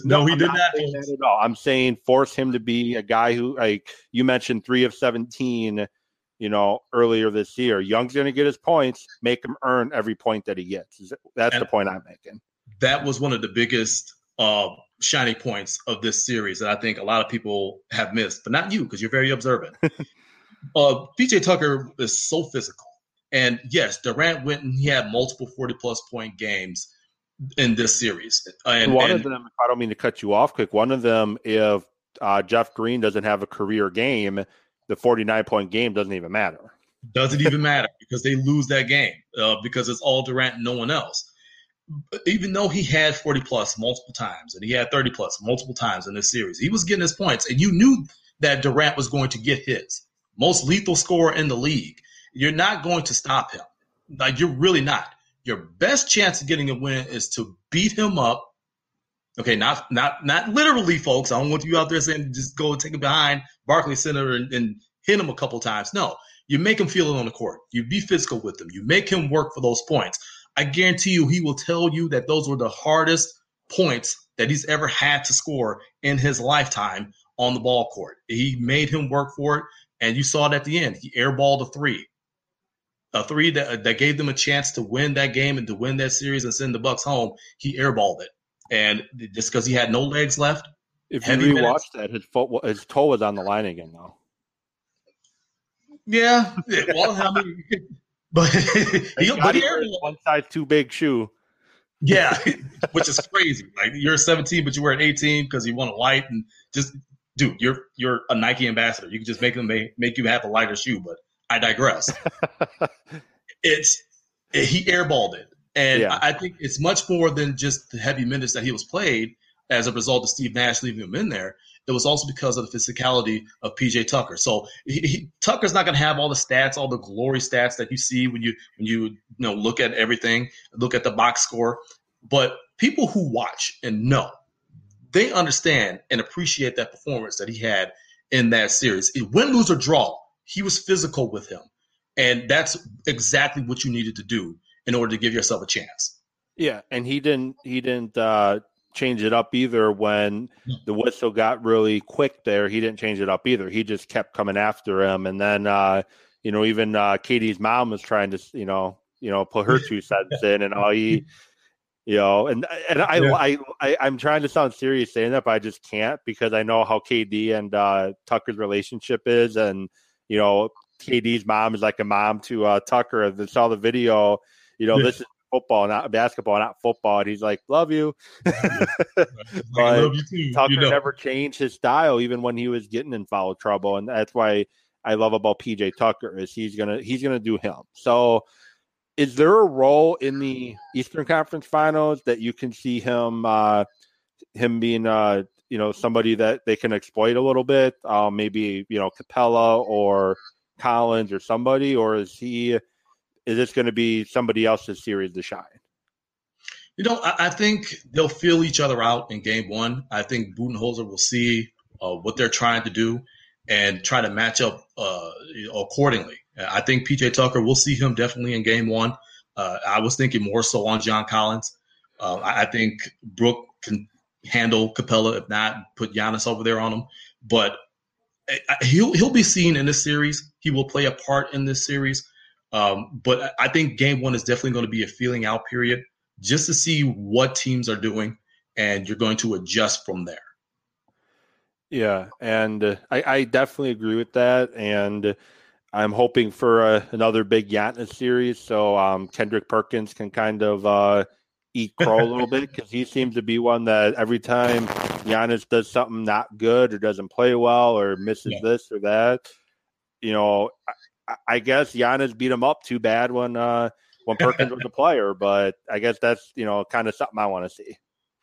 No, he I'm did not. not. that at all. I'm saying force him to be a guy who, like you mentioned, three of 17. You know, earlier this year, Young's going to get his points. Make him earn every point that he gets. That's And- the point I'm making. That was one of the biggest uh, shining points of this series that I think a lot of people have missed, but not you because you're very observant. uh, PJ Tucker is so physical. And yes, Durant went and he had multiple 40 plus point games in this series. And, one and of them, I don't mean to cut you off quick. One of them, if uh, Jeff Green doesn't have a career game, the 49 point game doesn't even matter. doesn't even matter because they lose that game uh, because it's all Durant and no one else. Even though he had 40 plus multiple times and he had 30 plus multiple times in this series, he was getting his points, and you knew that Durant was going to get his most lethal scorer in the league. You're not going to stop him. Like you're really not. Your best chance of getting a win is to beat him up. Okay, not not not literally, folks. I don't want you out there saying just go take it behind Barclays Center and, and hit him a couple times. No, you make him feel it on the court. You be physical with him. You make him work for those points. I guarantee you, he will tell you that those were the hardest points that he's ever had to score in his lifetime on the ball court. He made him work for it, and you saw it at the end. He airballed a three, a three that that gave them a chance to win that game and to win that series and send the Bucks home. He airballed it, and just because he had no legs left, If you rewatch minutes. that, his foot, his toe was on the line again, though. yeah. Well, I mean, but he, but he he wears airballed. one size too big shoe. Yeah, which is crazy. Like you're 17, but you wear an 18 because you want a light and just, dude, you're you're a Nike ambassador. You can just make them make, make you have a lighter shoe. But I digress. it's it, he airballed it, and Yeah. I, I think it's much more than just the heavy minutes that he was played as a result of Steve Nash leaving him in there. It was also because of the physicality of PJ Tucker. So he, he, Tucker's not going to have all the stats, all the glory stats that you see when you when you you know look at everything, look at the box score. But people who watch and know, they understand and appreciate that performance that he had in that series. Win, lose, or draw, he was physical with him. And that's exactly what you needed to do in order to give yourself a chance. Yeah, and he didn't he didn't uh, change it up either when the whistle got really quick there. He didn't change it up either. He just kept coming after him, and then uh, you know even uh, KD's mom was trying to you know you know put her two cents in, and all he. You know, and and I, Yeah. I I I'm trying to sound serious saying that, but I just can't because I know how KD and uh, Tucker's relationship is, and you know KD's mom is like a mom to uh, Tucker. And saw the video. You know, Yeah. this is football, not basketball, not football. And he's like, "Love you." I love you too. Tucker you know. never changed his style, even when he was getting in foul trouble, and that's why I love about PJ Tucker is he's gonna he's gonna do him. So, is there a role in the Eastern Conference Finals that you can see him uh, him being uh, you know somebody that they can exploit a little bit? Uh, maybe you know Capela or Collins or somebody, or is he is this going to be somebody else's series to shine? You know, I, I think they'll feel each other out in game one. I think Budenholzer will see uh, what they're trying to do and try to match up uh, accordingly. I think PJ Tucker, we'll see him definitely in game one. Uh, I was thinking more so on John Collins. Uh, I, think Brook can handle Capela. If not, put Giannis over there on him. But I- he'll he'll be seen in this series. He will play a part in this series. Um, but I think game one is definitely going to be a feeling out period just to see what teams are doing, and you're going to adjust from there. Yeah, and uh, I, I definitely agree with that. And I'm hoping for uh, another big Giannis series, so um, Kendrick Perkins can kind of uh, eat crow a little bit because he seems to be one that every time Giannis does something not good or doesn't play well or misses Yeah. this or that, you know, I guess Giannis beat him up too bad when uh, when Perkins was a player, but I guess that's you know kind of something I want to see.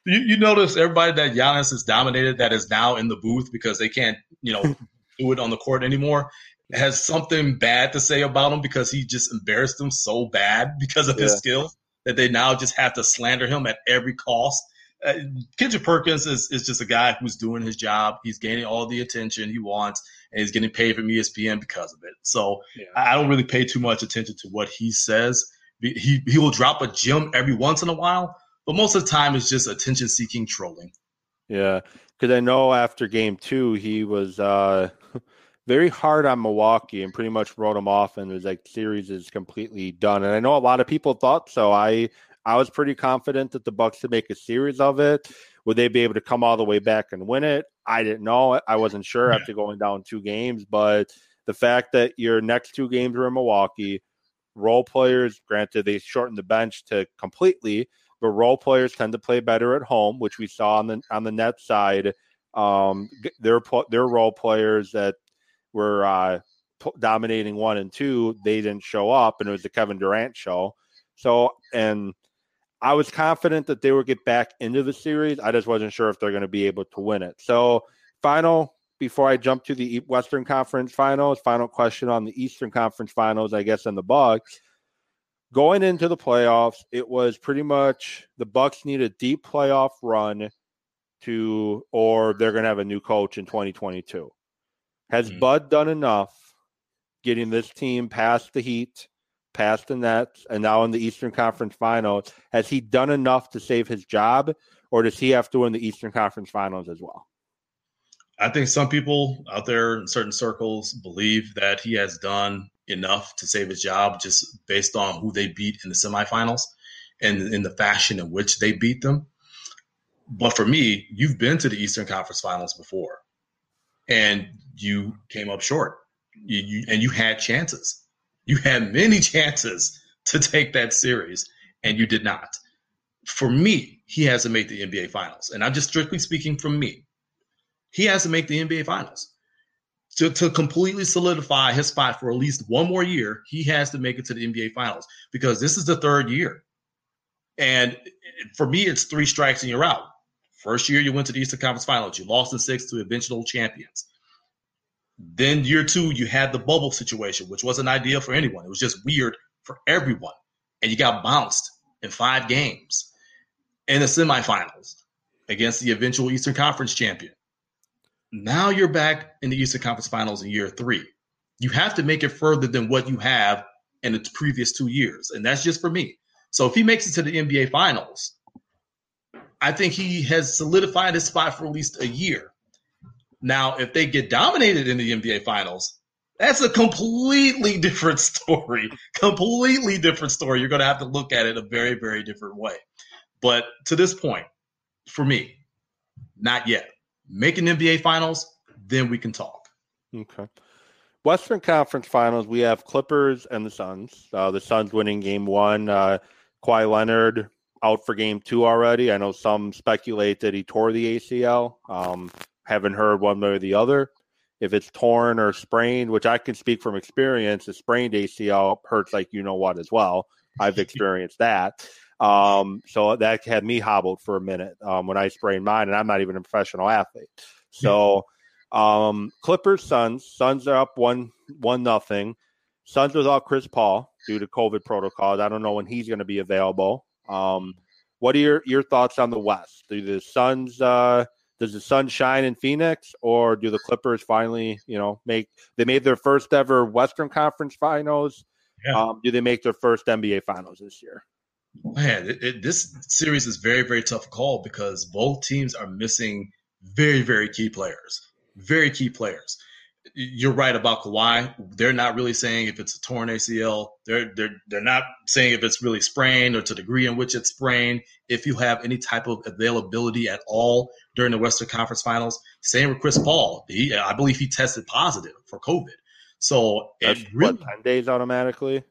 You, you notice everybody that Giannis has dominated that is now in the booth because they can't you know do it on the court anymore has something bad to say about him because he just embarrassed them so bad because of yeah. his skills that they now just have to slander him at every cost. Uh, Kendrick Perkins is, is just a guy who's doing his job. He's gaining all the attention he wants, and he's getting paid from ESPN because of it. So yeah. I don't really pay too much attention to what he says. He he will drop a gem every once in a while, but most of the time it's just attention seeking trolling. Yeah, because I know after game two he was uh, very hard on Milwaukee and pretty much wrote them off and was like series is completely done. And I know a lot of people thought so. I I was pretty confident that the Bucks would make a series of it. Would they be able to come all the way back and win it? I didn't know. I wasn't sure after going down two games, but the fact that your next two games were in Milwaukee, role players, granted they shortened the bench to completely, but role players tend to play better at home, which we saw on the on the net side. Um, their their role players that were uh, dominating one and two, they didn't show up, and it was the Kevin Durant show. So, and I was confident that they would get back into the series. I just wasn't sure if they're going to be able to win it. So, final before I jump to the Western Conference Finals, final question on the Eastern Conference Finals, I guess, and the Bucks. Going into the playoffs, it was pretty much the Bucks need a deep playoff run to, or they're going to have a new coach in 2022. Has mm-hmm. Bud done enough getting this team past the Heat, past the Nets, and now in the Eastern Conference Finals? Has he done enough to save his job, or does he have to win the Eastern Conference Finals as well? I think some people out there in certain circles believe that he has done enough to save his job just based on who they beat in the semifinals and in the fashion in which they beat them. But for me, you've been to the Eastern Conference Finals before and you came up short. You, you, and you had chances. You had many chances to take that series, and you did not. For me, he has to make the NBA Finals, and I'm just strictly speaking from me. He has to make the NBA Finals to, to completely solidify his spot for at least one more year. He has to make it to the NBA Finals because this is the third year, and for me, it's three strikes and you're out. First year you went to the Eastern Conference Finals, you lost in six to eventual champions. Then year two, you had the bubble situation, which wasn't ideal for anyone. It was just weird for everyone. And you got bounced in five games in the semifinals against the eventual Eastern Conference champion. Now you're back in the Eastern Conference Finals in year three. You have to make it further than what you have in the previous two years. And that's just for me. So if he makes it to the NBA Finals, I think he has solidified his spot for at least a year. Now, if they get dominated in the NBA Finals, that's a completely different story. completely different story. You're going to have to look at it a very, very different way. But to this point, for me, not yet. Making NBA Finals, then we can talk. Okay. Western Conference Finals, we have Clippers and the Suns. Uh, the Suns winning Game One. Uh, Kawhi Leonard out for game two already. I know some speculate that he tore the ACL. Um, haven't heard one way or the other. If it's torn or sprained, which I can speak from experience, a sprained ACL hurts like you know what as well. I've experienced that. Um, so that had me hobbled for a minute um, when I sprained mine, and I'm not even a professional athlete. So um, Clippers, Suns, Suns are up one one nothing. Suns without Chris Paul due to COVID protocols. I don't know when he's going to be available. Um, what are your, your thoughts on the West? Do the Suns uh, does the sun shine in Phoenix, or do the Clippers finally, you know, make they made their first ever Western Conference Finals? Yeah. Um, do they make their first NBA Finals this year? Man, it, it, this series is very, very tough call because both teams are missing very, very key players. Very key players you're right about Kawhi. They're not really saying if it's a torn ACL. They're they're they're not saying if it's really sprained or to the degree in which it's sprained. If you have any type of availability at all during the Western Conference Finals, same with Chris Paul. He, I believe he tested positive for COVID. So that's really, what, ten days automatically.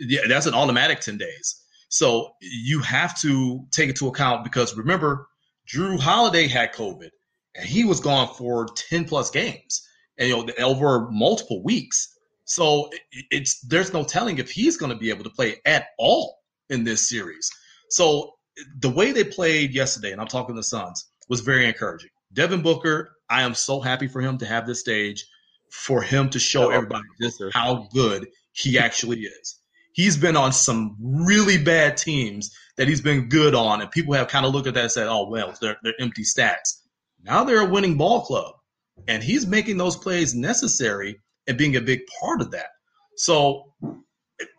Yeah, that's an automatic ten days. So you have to take it into account because remember, Jrue Holiday had COVID and he was gone for ten plus games and you know over multiple weeks So it's there's no telling if he's going to be able to play at all in this series. So the way they played yesterday, and I'm talking the Suns, was very encouraging. Devin Booker, I am so happy for him to have this stage for him to show everybody just how good he actually is. He's been on some really bad teams that he's been good on, and people have kind of looked at that and said, "Oh well, they're, they're empty stats." Now they're a winning ball club, and he's making those plays necessary and being a big part of that. So,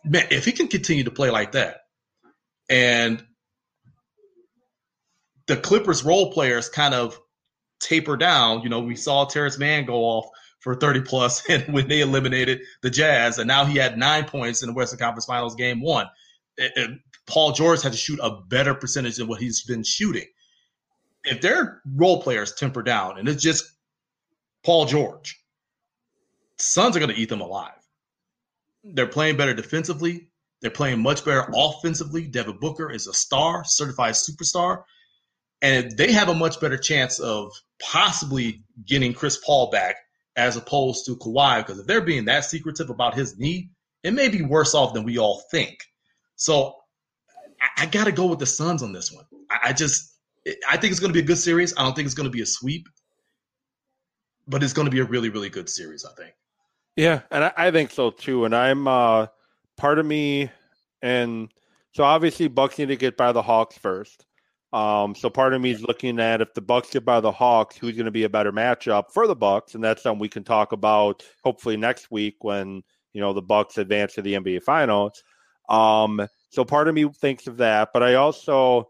man, if he can continue to play like that, and the Clippers role players kind of taper down, you know, we saw Terance Mann go off for 30 plus and when they eliminated the Jazz, and now he had nine points in the Western Conference Finals game one. And Paul George had to shoot a better percentage than what he's been shooting. If their role players temper down and it's just Paul George, Suns are going to eat them alive. They're playing better defensively. They're playing much better offensively. Devin Booker is a star, certified superstar. And they have a much better chance of possibly getting Chris Paul back as opposed to Kawhi. Because if they're being that secretive about his knee, it may be worse off than we all think. So I, I got to go with the Suns on this one. I, I just, I think it's going to be a good series. I don't think it's going to be a sweep, but it's going to be a really, really good series. I think. Yeah, and I, I think so too. And I'm uh, part of me, and so obviously Bucks need to get by the Hawks first. Um, so part of me is looking at if the Bucks get by the Hawks, who's going to be a better matchup for the Bucks, and that's something we can talk about hopefully next week when you know the Bucks advance to the NBA Finals. Um, so part of me thinks of that, but I also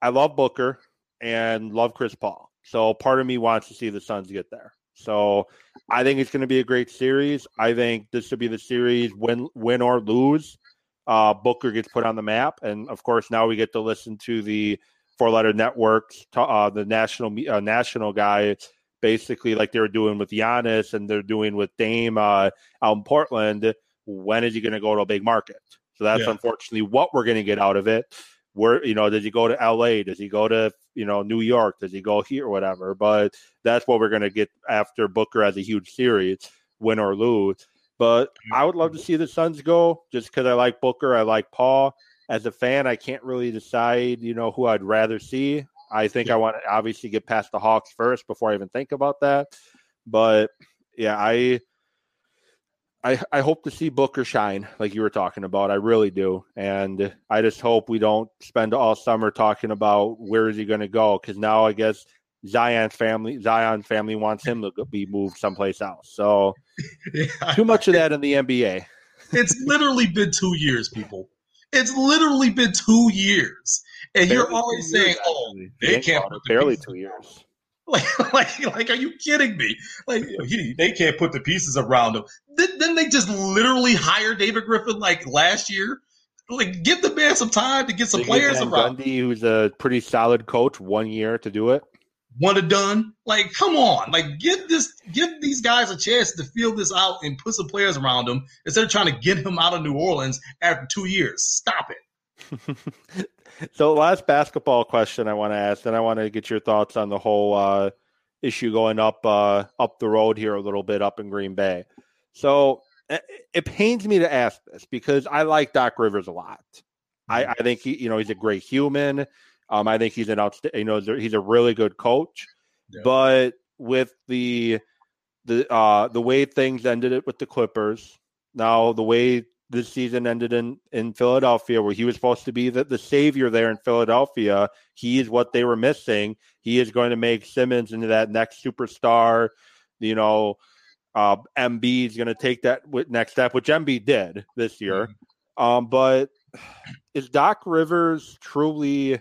I love Booker and love Chris Paul. So part of me wants to see the Suns get there. So I think it's going to be a great series. I think this should be the series win win or lose. Uh, Booker gets put on the map, and of course now we get to listen to the four letter networks, uh, the national uh, national guy, basically like they were doing with Giannis and they're doing with Dame uh, out in Portland. When is he going to go to a big market? So that's yeah. unfortunately what we're going to get out of it. Where you know, does he go to L.A.? Does he go to you know New York? Does he go here or whatever? But that's what we're going to get after Booker as a huge series, win or lose. But mm-hmm. I would love to see the Suns go just because I like Booker, I like Paul. As a fan, I can't really decide, you know, who I'd rather see. I think yeah. I want to obviously get past the Hawks first before I even think about that. But yeah, I I, I hope to see Booker shine like you were talking about. I really do. And I just hope we don't spend all summer talking about where is he going to go because now I guess Zion's family Zion family wants him to be moved someplace else. So yeah. too much of that in the NBA. It's literally been 2 years, people. It's literally been 2 years. And barely you're always saying, "Oh, they can't put barely 2 years." Like, like, like, are you kidding me? Like, he, they can't put the pieces around him. Then, then they just literally hire David Griffin like last year. Like, give the man some time to get some they players around. Gundy, who's a pretty solid coach, one year to do it. One and done. Like, come on. Like, give this, give these guys a chance to feel this out and put some players around them instead of trying to get him out of New Orleans after two years. Stop it. so last basketball question I want to ask, and I want to get your thoughts on the whole uh, issue going up uh, up the road here a little bit up in Green Bay. So it, it pains me to ask this because I like Doc Rivers a lot. I, mm-hmm. I think he, you know, he's a great human. Um, I think he's an outstanding, you know, he's a really good coach. Yeah. But with the the uh the way things ended it with the Clippers, now the way this season ended in, in Philadelphia, where he was supposed to be the, the savior there in Philadelphia. He is what they were missing. He is going to make Simmons into that next superstar. You know, uh, Embiid is going to take that next step, which Embiid did this year. Mm-hmm. Um, but is Doc Rivers truly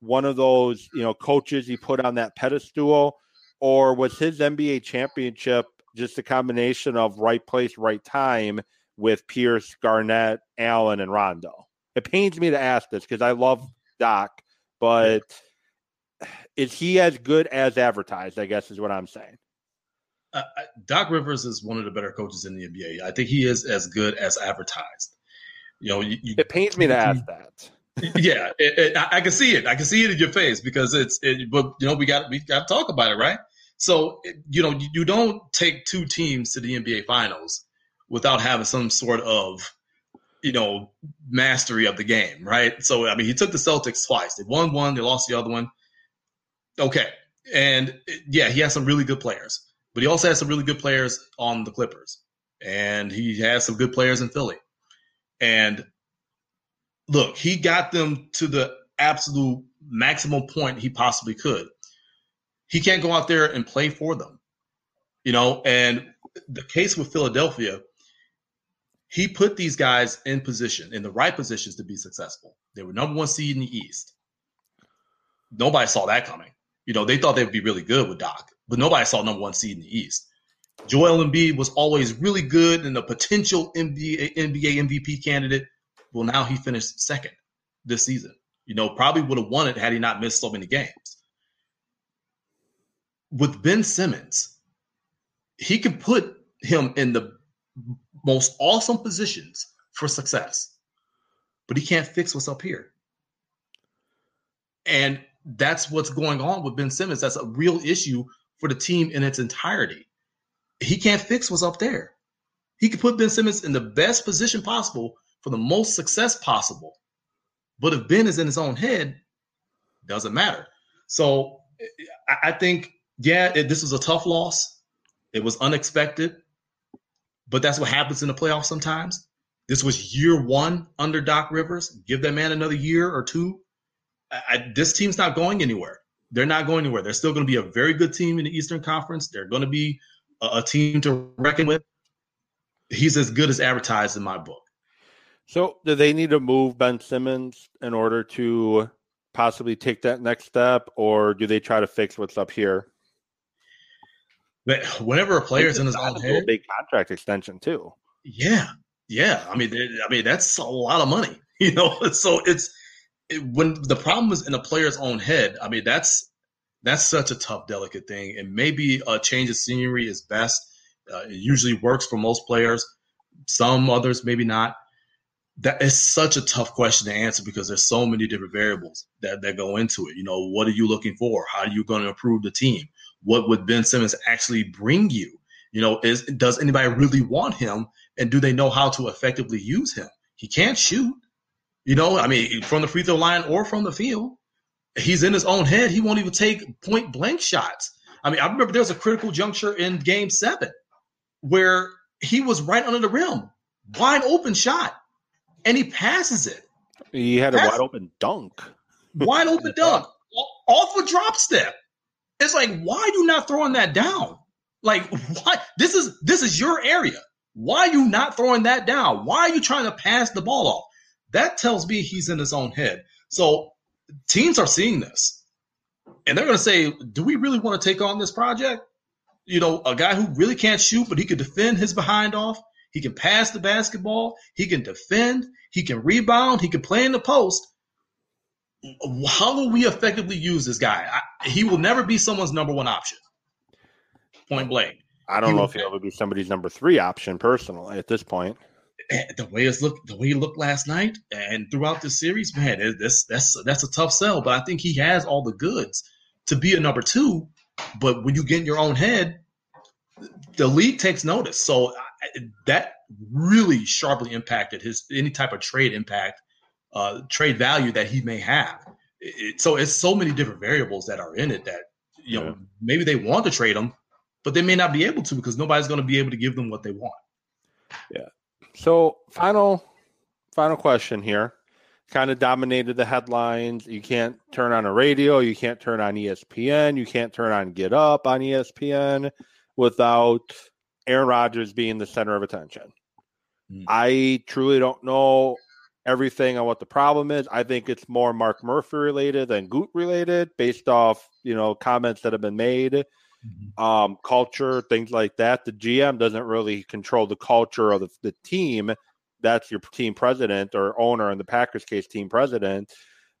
one of those, you know, coaches he put on that pedestal? Or was his NBA championship just a combination of right place, right time – with Pierce, Garnett, Allen, and Rondo. It pains me to ask this because I love Doc, but is he as good as advertised? I guess is what I'm saying. Uh, Doc Rivers is one of the better coaches in the NBA. I think he is as good as advertised. You know, you, it pains me to ask that. yeah, it, it, I, I, can see it. I can see it in your face because it's. It, but you know, we got we got to talk about it, right? So you know, you, you don't take two teams to the NBA Finals without having some sort of, you know, mastery of the game, right? So I mean, he took the Celtics twice. They won one, they lost the other one. Okay, and yeah, he has some really good players, but he also has some really good players on the Clippers, and he has some good players in Philly. And look, he got them to the absolute maximum point he possibly could. He can't go out there and play for them, you know. And the case with Philadelphia, he put these guys in position, in the right positions to be successful. They were number one seed in the East. Nobody saw that coming. You know, they thought they would be really good with Doc, but nobody saw number one seed in the East. Joel Embiid was always really good and a potential NBA, NBA MVP candidate. Well, now he finished second this season. You know, probably would have won it had he not missed so many games. With Ben Simmons, he can put him in the most awesome positions for success, but he can't fix what's up here. And that's what's going on with Ben Simmons. That's a real issue for the team in its entirety. He can't fix what's up there. He can put Ben Simmons in the best position possible for the most success possible. But if Ben is in his own head, doesn't matter. So I think, yeah, it, this was a tough loss. It was unexpected, but that's what happens in the playoffs sometimes. This was year one under Doc Rivers. Give that man another year or two I, this team's not going anywhere. They're not going anywhere. They're still going to be a very good team in the Eastern Conference. They're going to be a, a team to reckon with. He's as good as advertised in my book. So, do they need to move Ben Simmons in order to possibly take that next step, or do they try to fix what's up here? But whenever a player's in his own head, big contract extension too. Yeah, yeah. I mean, I mean that's a lot of money, you know. So it's it, when the problem is in a player's own head, I mean that's that's such a tough, delicate thing. And maybe a change of scenery is best. Uh, it usually works for most players. Some others maybe not. That is such a tough question to answer because there's so many different variables that, that go into it. You know, what are you looking for? How are you going to improve the team? What would Ben Simmons actually bring you? You know, is does anybody really want him? And do they know how to effectively use him? He can't shoot. You know, I mean, from the free throw line or from the field, he's in his own head. He won't even take point blank shots. I mean, I remember there was a critical juncture in game seven where he was right under the rim, wide open shot, and he passes it. He had a wide open dunk. Wide open dunk off a drop step. It's like, why are you not throwing that down? Like, why? This is this is your area. Why are you not throwing that down? Why are you trying to pass the ball off? That tells me he's in his own head. So teams are seeing this and they're going to say, do we really want to take on this project? You know, a guy who really can't shoot, but he can defend his behind off. He can pass the basketball. He can defend. He can rebound. He can play in the post. How will we effectively use this guy? I, he will never be someone's number one option. Point blank. I don't he know if he'll ever be somebody's number three option personally at this point. Eh, the way it's look, the way he looked last night and throughout the series, man, that's that's that's a tough sell. But I think he has all the goods to be a number two. But when you get in your own head, the league takes notice. So that really sharply impacted his any type of trade impact, uh, trade value that he may have. It, so it's so many different variables that are in it that you know yeah. maybe they want to trade him, but they may not be able to because nobody's going to be able to give them what they want. Yeah. So final final question here. Kind of dominated the headlines. You can't turn on a radio, you can't turn on ESPN, you can't turn on Get Up on ESPN without Aaron Rodgers being the center of attention. Mm. I truly don't know everything on what the problem is. I think it's more Mark Murphy related than Gute related, based off you know comments that have been made mm-hmm. um, culture, things like that. The GM doesn't really control the culture of the, the team. That's your team president or owner, in the Packers case, team president.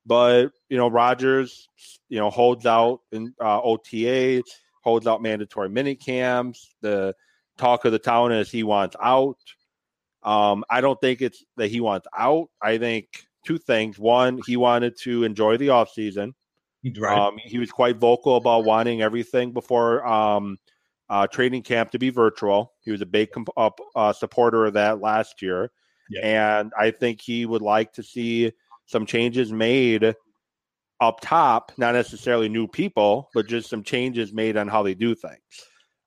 But you know, Rodgers, you know, holds out in uh, OTA, holds out mandatory mini camps. The talk of the town is he wants out. Um, I don't think it's that he wants out. I think two things. One, he wanted to enjoy the offseason. Right. Um, he was quite vocal about wanting everything before um, uh, training camp to be virtual. He was a big comp- uh, uh, supporter of that last year. Yeah. And I think he would like to see some changes made up top, not necessarily new people, but just some changes made on how they do things.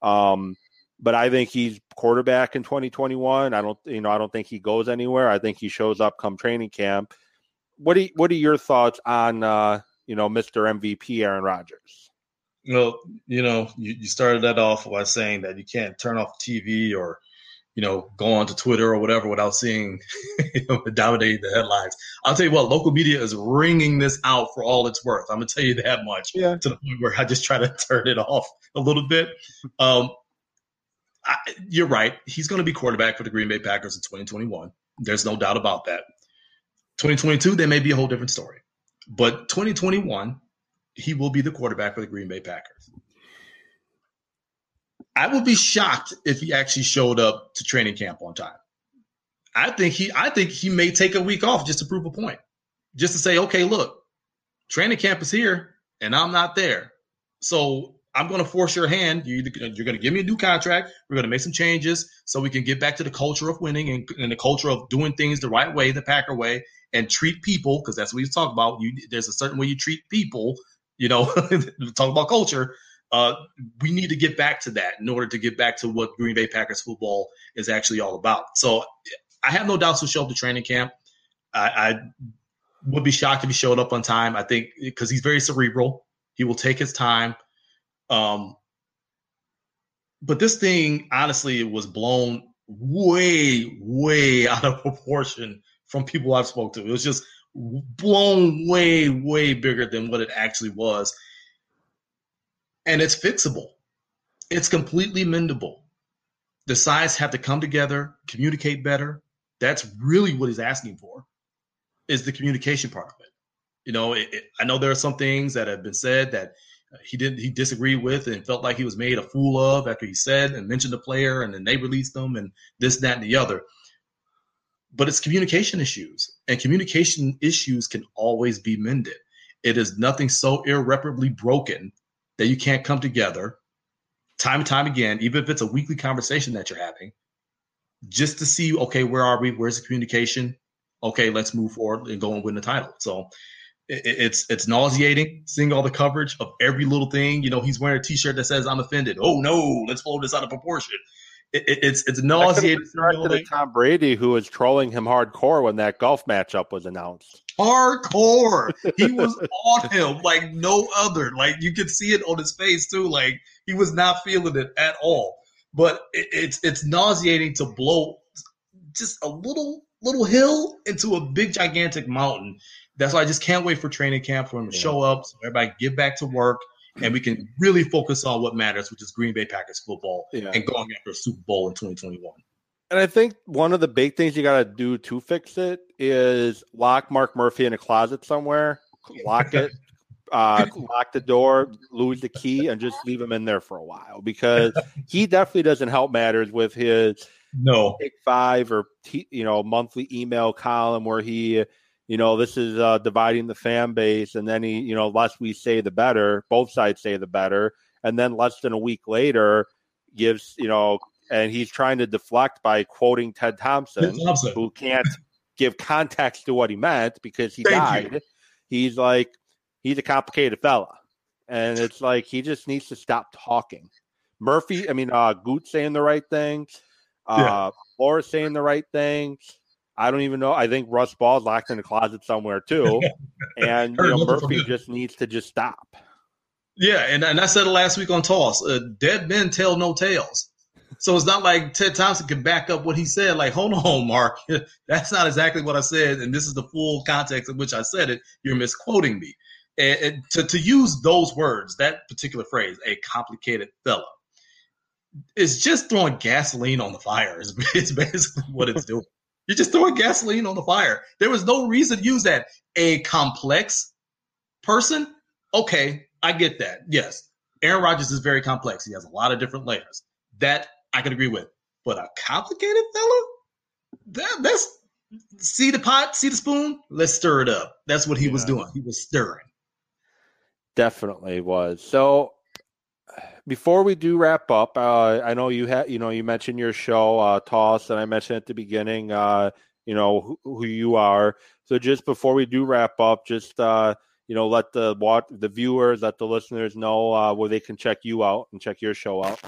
Um, but I think he's quarterback in 2021. I don't, you know, I don't think he goes anywhere. I think he shows up come training camp. What are what are your thoughts on uh, you know Mr. MVP Aaron Rodgers? Well, you know, you, you started that off by saying that you can't turn off TV or you know, go on to Twitter or whatever without seeing you know, dominating the headlines. I'll tell you what, local media is wringing this out for all it's worth. I'm gonna tell you that much. Yeah. To the point where I just try to turn it off a little bit. Um, I, you're right. He's going to be quarterback for the Green Bay Packers in 2021. There's no doubt about that. 2022, there may be a whole different story, but 2021, he will be the quarterback for the Green Bay Packers. I would be shocked if he actually showed up to training camp on time. I think he I think he may take a week off just to prove a point. Just to say, okay, look, training camp is here and I'm not there. So I'm going to force your hand. You are going to give me a new contract. We're going to make some changes so we can get back to the culture of winning and, and the culture of doing things the right way, the Packer way, and treat people because that's what you talk about. You, there's a certain way you treat people. You know, talk about culture. Uh, we need to get back to that in order to get back to what Green Bay Packers football is actually all about. So I have no doubts he'll show up to training camp. I, I would be shocked if he showed up on time. I think because he's very cerebral, he will take his time. Um, but this thing, honestly, was blown way, way out of proportion from people I've spoke to. It was just blown way, way bigger than what it actually was and it's fixable. It's completely mendable. The sides have to come together, communicate better. That's really what he's asking for, is the communication part of it. You know, it, it, I know there are some things that have been said that he didn't he disagreed with and felt like he was made a fool of after he said and mentioned the player and then they released them and this that and the other but it's communication issues and communication issues can always be mended it is nothing so irreparably broken that you can't come together time and time again, even if it's a weekly conversation that you're having, just to see, okay, where are we? Where's the communication? Okay, let's move forward and go and win the title. So it, it's it's nauseating seeing all the coverage of every little thing. You know, he's wearing a T-shirt that says "I'm offended." Oh no, let's blow this out of proportion. It, it, it's it's nauseating. To Tom Brady, who was trolling him hardcore when that golf matchup was announced hardcore. He was on him like no other. Like you could see it on his face too. Like he was not feeling it at all. But it, it's it's nauseating to blow just a little little hill into a big gigantic mountain. That's why I just can't wait for training camp for him to yeah. show up, so everybody get back to work, and we can really focus on what matters, which is Green Bay Packers football yeah. and going after a Super Bowl in 2021. And I think one of the big things you got to do to fix it is lock Mark Murphy in a closet somewhere, lock it, uh, lock the door, lose the key, and just leave him in there for a while because he definitely doesn't help matters with his no Take five or you know monthly email column where he you know this is uh, dividing the fan base, and then he you know less we say the better, both sides say the better, and then less than a week later gives you know and he's trying to deflect by quoting Ted Thompson, Ted Thompson. who can't give context to what he meant because he Thank died. You. He's like, he's a complicated fella. And it's like he just needs to stop talking. Murphy, I mean, uh, Gute saying the right thing, uh, yeah. saying the right thing. I don't even know. I think Russ Ball's locked in the closet somewhere too. and you know, Murphy just needs to just stop. Yeah, and, and I said it last week on Toss. Uh, dead men tell no tales. So it's not like Ted Thompson can back up what he said. Like, hold on, Mark, that's not exactly what I said, and this is the full context in which I said it. You're misquoting me. And, and to to use those words, that particular phrase, a complicated fella, is just throwing gasoline on the fire. Is, is basically what it's doing. You're just throwing gasoline on the fire. There was no reason to use that. A complex person, okay, I get that. Yes, Aaron Rodgers is very complex. He has a lot of different layers. That I can agree with. But a complicated fella, that, that's see the pot, see the spoon. Let's stir it up. That's what he yeah. was doing. He was stirring. Definitely was. So before we do wrap up, uh, I know you had, you know, you mentioned your show, uh, Toss, and I mentioned at the beginning, uh, you know, who, who, you are. So just before we do wrap up, just, uh, you know, let the watch the viewers, let the listeners know uh, where they can check you out and check your show out.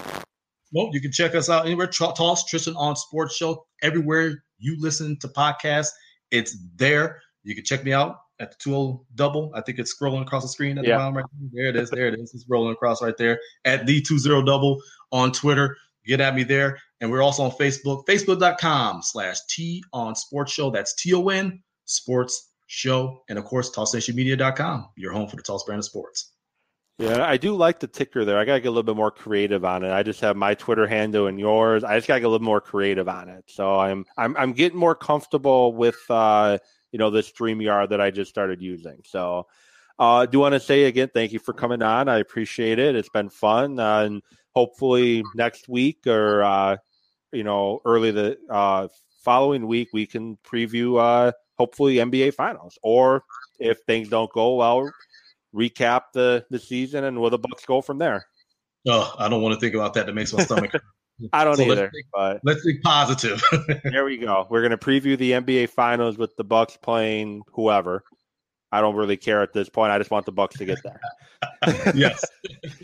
Well, you can check us out anywhere. Toss Tristain on Sports Show everywhere you listen to podcasts. It's there. You can check me out at the 2 double. I think it's scrolling across the screen at yeah. the bottom right there. There it is. There it is. It's rolling across right there at the 20 double on Twitter. Get at me there. And we're also on Facebook, facebook.com slash T on Sports Show. That's T O N Sports Show. And of course, TossNationMedia.com, your home for the Toss brand of sports. Yeah, I do like the ticker there. I gotta get a little bit more creative on it. I just have my Twitter handle and yours. I just gotta get a little more creative on it. So I'm I'm I'm getting more comfortable with uh you know this StreamYard that I just started using. So uh do want to say again thank you for coming on. I appreciate it. It's been fun. Uh, and hopefully next week or uh you know early the uh following week we can preview uh hopefully NBA finals or if things don't go well recap the the season and where the Bucks go from there. Oh, I don't want to think about that. That makes my stomach. I don't so either. Let's think, but let's think positive. there we go. We're going to preview the NBA Finals with the Bucks playing whoever. I don't really care at this point. I just want the Bucks to get there. yes.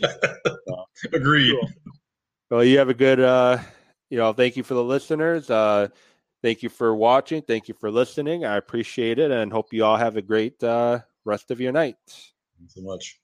so, Agreed. Cool. Well, you have a good. uh You know, thank you for the listeners. uh Thank you for watching. Thank you for listening. I appreciate it, and hope you all have a great uh rest of your night. Thanks so much.